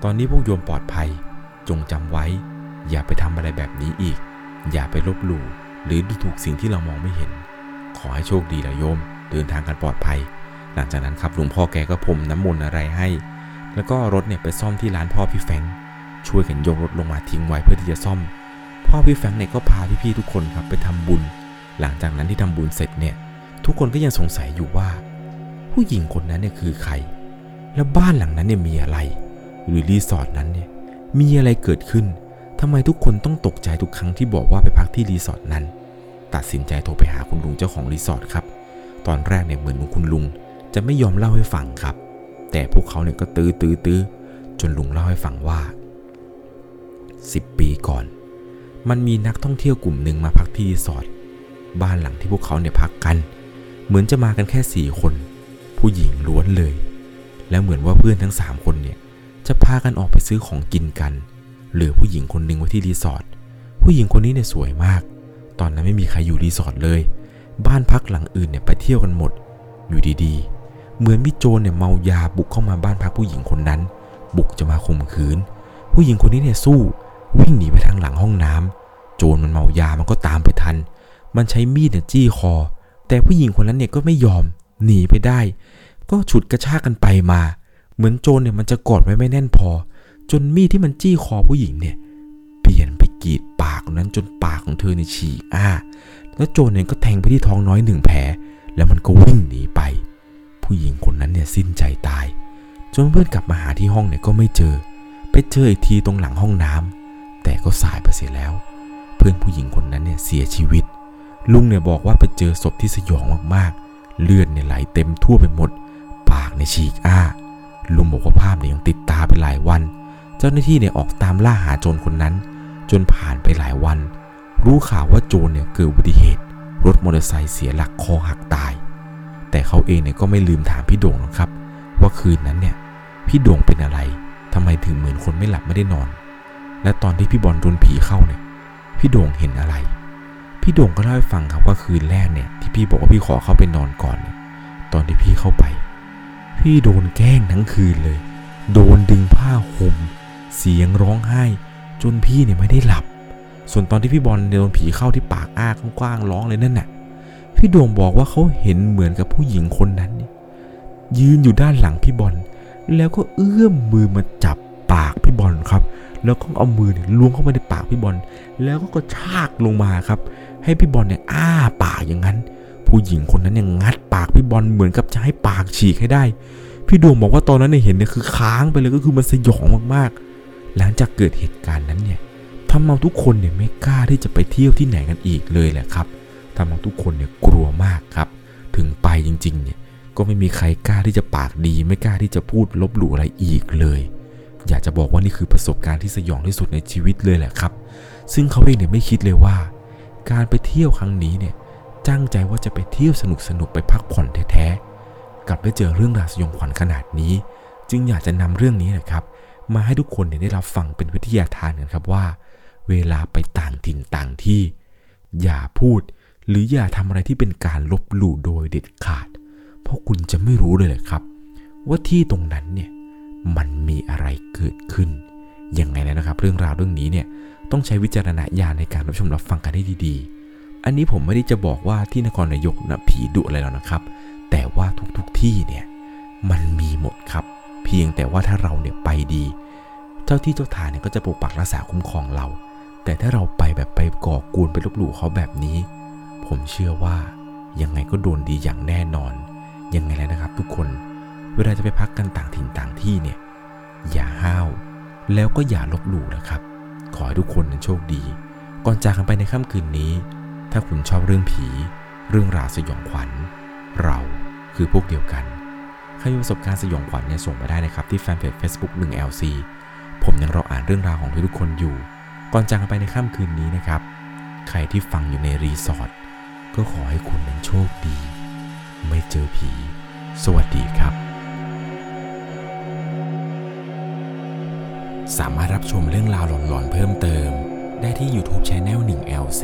ตอนนี้พวกโยมปลอดภัย จงจำไว้ อย่าไปทำอะไรแบบนี้อีก อย่าไปลบหลู่หรือดูถูกสิ่งที่เรามองไม่เห็น ขอให้โชคดีละโยม เดินทางกันปลอดภัย หลังจากนั้นครับหลวงพ่อแกก็พรมน้ำมนต์อะไรให้ แล้วก็รถเนี่ยไปซ่อมที่ร้านพ่อพี่แฟงช่วยกันยกรถลงมาทิ้งไว้เพื่อที่จะซ่อม พ่อพี่แฟงเนี่ยก็พาพี่ๆทุกคนครับไปทำบุญ หลังจากนั้นที่ทำบุญเสร็จเนี่ย ทุกคนก็ยังสงสัยอยู่ว่า ผู้หญิงคนนั้นเนี่ยคือใคร แล้วบ้านหลังนั้นเนี่ยมีอะไร หรือรีสอร์ทนั้นเนี่ยมีอะไรเกิดขึ้นทำไมทุกคนต้องตกใจทุกครั้งที่บอกว่าไปพักที่รีสอร์ทนั้น ตัดสินใจโทรไปหาคุณลุงเจ้าของรีสอร์ทครับ ตอนแรกเนี่ยเหมือนคุณลุงจะไม่ยอมเล่าให้ฟังครับ แต่พวกเขาเนี่ยก็ตื้อตื้อตื้อจนลุงเล่าให้ฟังว่า 10 ปีก่อน มันมีนักท่องเที่ยวกลุ่มหนึ่งมาพักที่รีสอร์ทบ้านหลังที่พวกเขาเนี่ยพักกัน เหมือนจะมากันแค่สี่คน ผู้หญิงล้วนเลย แล้วเหมือนว่าเพื่อนทั้งสามคนเนี่ย จะพากันออกไปซื้อของกินกัน เหลือผู้หญิงคนหนึ่งไว้ที่รีสอร์ท ผู้หญิงคนนี้เนี่ยสวยมาก ตอนนั้นไม่มีใครอยู่รีสอร์ทเลย บ้านพักหลังอื่นเนี่ยไปเที่ยวกันหมด อยู่ดีๆ เหมือนมีโจรเนี่ยเมายาบุกเข้ามาบ้านพักผู้หญิงคนนั้น บุกจะมาข่มขืน ผู้หญิงคนนี้เนี่ยสู้ วิ่งหนีไปทางหลังห้องน้ำโจรมันเมายามันก็ตามไปทัน มันใช้มีดเนี่ยจี้คอ แต่ผู้หญิงคนนั้นเนี่ยก็ไม่ยอม หนีไปได้ ก็ฉุดกระชากกันไปมา เหมือนโจรเนี่ยมันจะกอดไว้ไม่แน่นพอ จนมีดที่มันจี้คอผู้หญิงเนี่ย เปลี่ยนไปกรีดปากนั้นจนปากของเธอเนี่ยฉีกอ้า แล้วโจรเนี่ยก็แทงไปที่ท้องน้อยหนึ่งแผล แล้วมันก็วิ่งหนีไป ผู้หญิงคนนั้นเนี่ยสิ้นใจตาย จนเพื่อนกลับมาหาที่ห้องเนี่ยก็ไม่เจอ ไปเจออีกทีตรงหลังห้องน้ำแต่ก็สายไปเสียแล้ว เพื่อนผู้หญิงคนนั้นเนี่ยเสียชีวิตลุงเนี่ยบอกว่าไปเจอศพที่สยองมากๆ เลือดเนี่ยไหลเต็มทั่วไปหมด ปากเนี่ยฉีกอ้า ลุงบอกว่าภาพเนี่ยยังติดตาไปหลายวัน เจ้าหน้าที่เนี่ยออกตามล่าหาโจรคนนั้น จนผ่านไปหลายวัน รู้ข่าวว่าโจรเนี่ยเกิดอุบัติเหตุ รถมอเตอร์ไซค์เสียหลักคอหักตาย แต่เขาเองเนี่ยก็ไม่ลืมถามพี่โด่งหรอกครับ ว่าคืนนั้นเนี่ยพี่โด่งเป็นอะไรทำไมถึงเหมือนคนไม่หลับไม่ได้นอน และตอนที่พี่บอลโดนผีเข้าเนี่ย พี่โด่งเห็นอะไร พี่โด่งก็เล่าให้ฟังครับว่าคืนแรกเนี่ยที่พี่บอกว่าพี่ขอเข้าไปนอนก่อนเนี่ย ตอนที่พี่เข้าไป พี่โดนแกล้งทั้งคืนเลย โดนดึงผ้าห่ม เสียงร้องไห้ จนพี่เนี่ยไม่ได้หลับ ส่วนตอนที่พี่บอลโดนผีเข้าที่ปากอ้ากว้างๆร้องเลยนั่นน่ะ พี่โด่งบอกว่าเขาเห็นเหมือนกับผู้หญิงคนนั้นนี่ยยืนอยู่ด้านหลังพี่บอล แล้วก็เอื้อมมือมาจับปากพี่บอลครับ แล้วก็เอามือเนี่ยล้วงเข้าไปในปากพี่บอล แล้วก็กระชากลงมาครับ ให้พี่บอลเนี่ยอ้าปากอย่างนั้น ผู้หญิงคนนั้นเนี่ยงัดปากพี่บอลเหมือนกับจะให้ปากฉีกให้ได้ พี่ดวงบอกว่าตอนนั้นเนี่ยเห็นเนี่ยคือค้างไปเลยก็คือมันสยองมากๆ หลังจากเกิดเหตุการณ์นั้นเนี่ยทำเอาทุกคนเนี่ยไม่กล้าที่จะไปเที่ยวที่ไหนกันอีกเลยแหละครับทำเอาทุกคนเนี่ยกลัวมากครับ ถึงไปจริงๆเนี่ยก็ไม่มีใครกล้าที่จะปากดี ไม่กล้าที่จะพูดลบหลู่อะไรอีกเลย อยากจะบอกว่านี่คือประสบการณ์ที่สยองที่สุดในชีวิตเลยแหละครับ ซึ่งเขาเองเนี่ยไม่คิดเลยว่า การไปเที่ยวครั้งนี้เนี่ย ตั้งใจว่าจะไปเที่ยวสนุกสนุกๆไปพักผ่อนแท้ๆ กลับได้เจอเรื่องราวสยองขวัญขนาดนี้ จึงอยากจะนำเรื่องนี้นะครับ มาให้ทุกคนได้รับฟังเป็นวิทยาทานกันครับว่า เวลาไปต่างถิ่นต่างที่ อย่าพูด หรืออย่าทำอะไรที่เป็นการลบหลู่โดยเด็ดขาด เพราะคุณจะไม่รู้เลยเลยครับ ว่าที่ตรงนั้นเนี่ยมันมีอะไรเกิดขึ้นยังไงแล้วนะครับ เรื่องราวเรื่องนี้เนี่ยต้องใช้วิจารณญาณในการรับชมรับฟังกันให้ดีๆ อันนี้ผมไม่ได้จะบอกว่าที่นครนายกนะผีดุอะไรแล้วนะครับ แต่ว่าทุกๆทที่เนี่ยมันมีหมดครับ เพียงแต่ว่าถ้าเราเนี่ยไปดี เจ้าที่เจ้าทางเนี่ยก็จะปกปักรักษาคุ้มครองเรา แต่ถ้าเราไปแบบไปก่อกวนไปลบหลู่เขาแบบนี้ ผมเชื่อว่ายังไงก็โดนดีอย่างแน่นอน ยังไงแล้วนะครับ ทุกคนเวลาจะไปพักกันต่างถิ่นต่างที่เนี่ยอย่าห้าว แล้วก็อย่าลบหลู่นะครับ ขอให้ทุกคนนั้นโชคดี ก่อนจากกันไปในค่ำคืนนี้ ถ้าคุณชอบเรื่องผี เรื่องราวสยองขวัญ เราคือพวกเดียวกัน ใครมีประสบการณ์สยองขวัญเนี่ยส่งมาได้นะครับ ที่แฟนเพจ Facebook 1LC ผมยังรออ่านเรื่องราวของทุกคนอยู่ ก่อนจากไปในค่ำคืนนี้นะครับ ใครที่ฟังอยู่ในรีสอร์ทก็ขอให้คุณนั้นโชคดี ไม่เจอผี สวัสดีครับ สามารถรับชมเรื่องราวหลอนๆเพิ่มเติม ได้ที่ YouTube Channel 1LC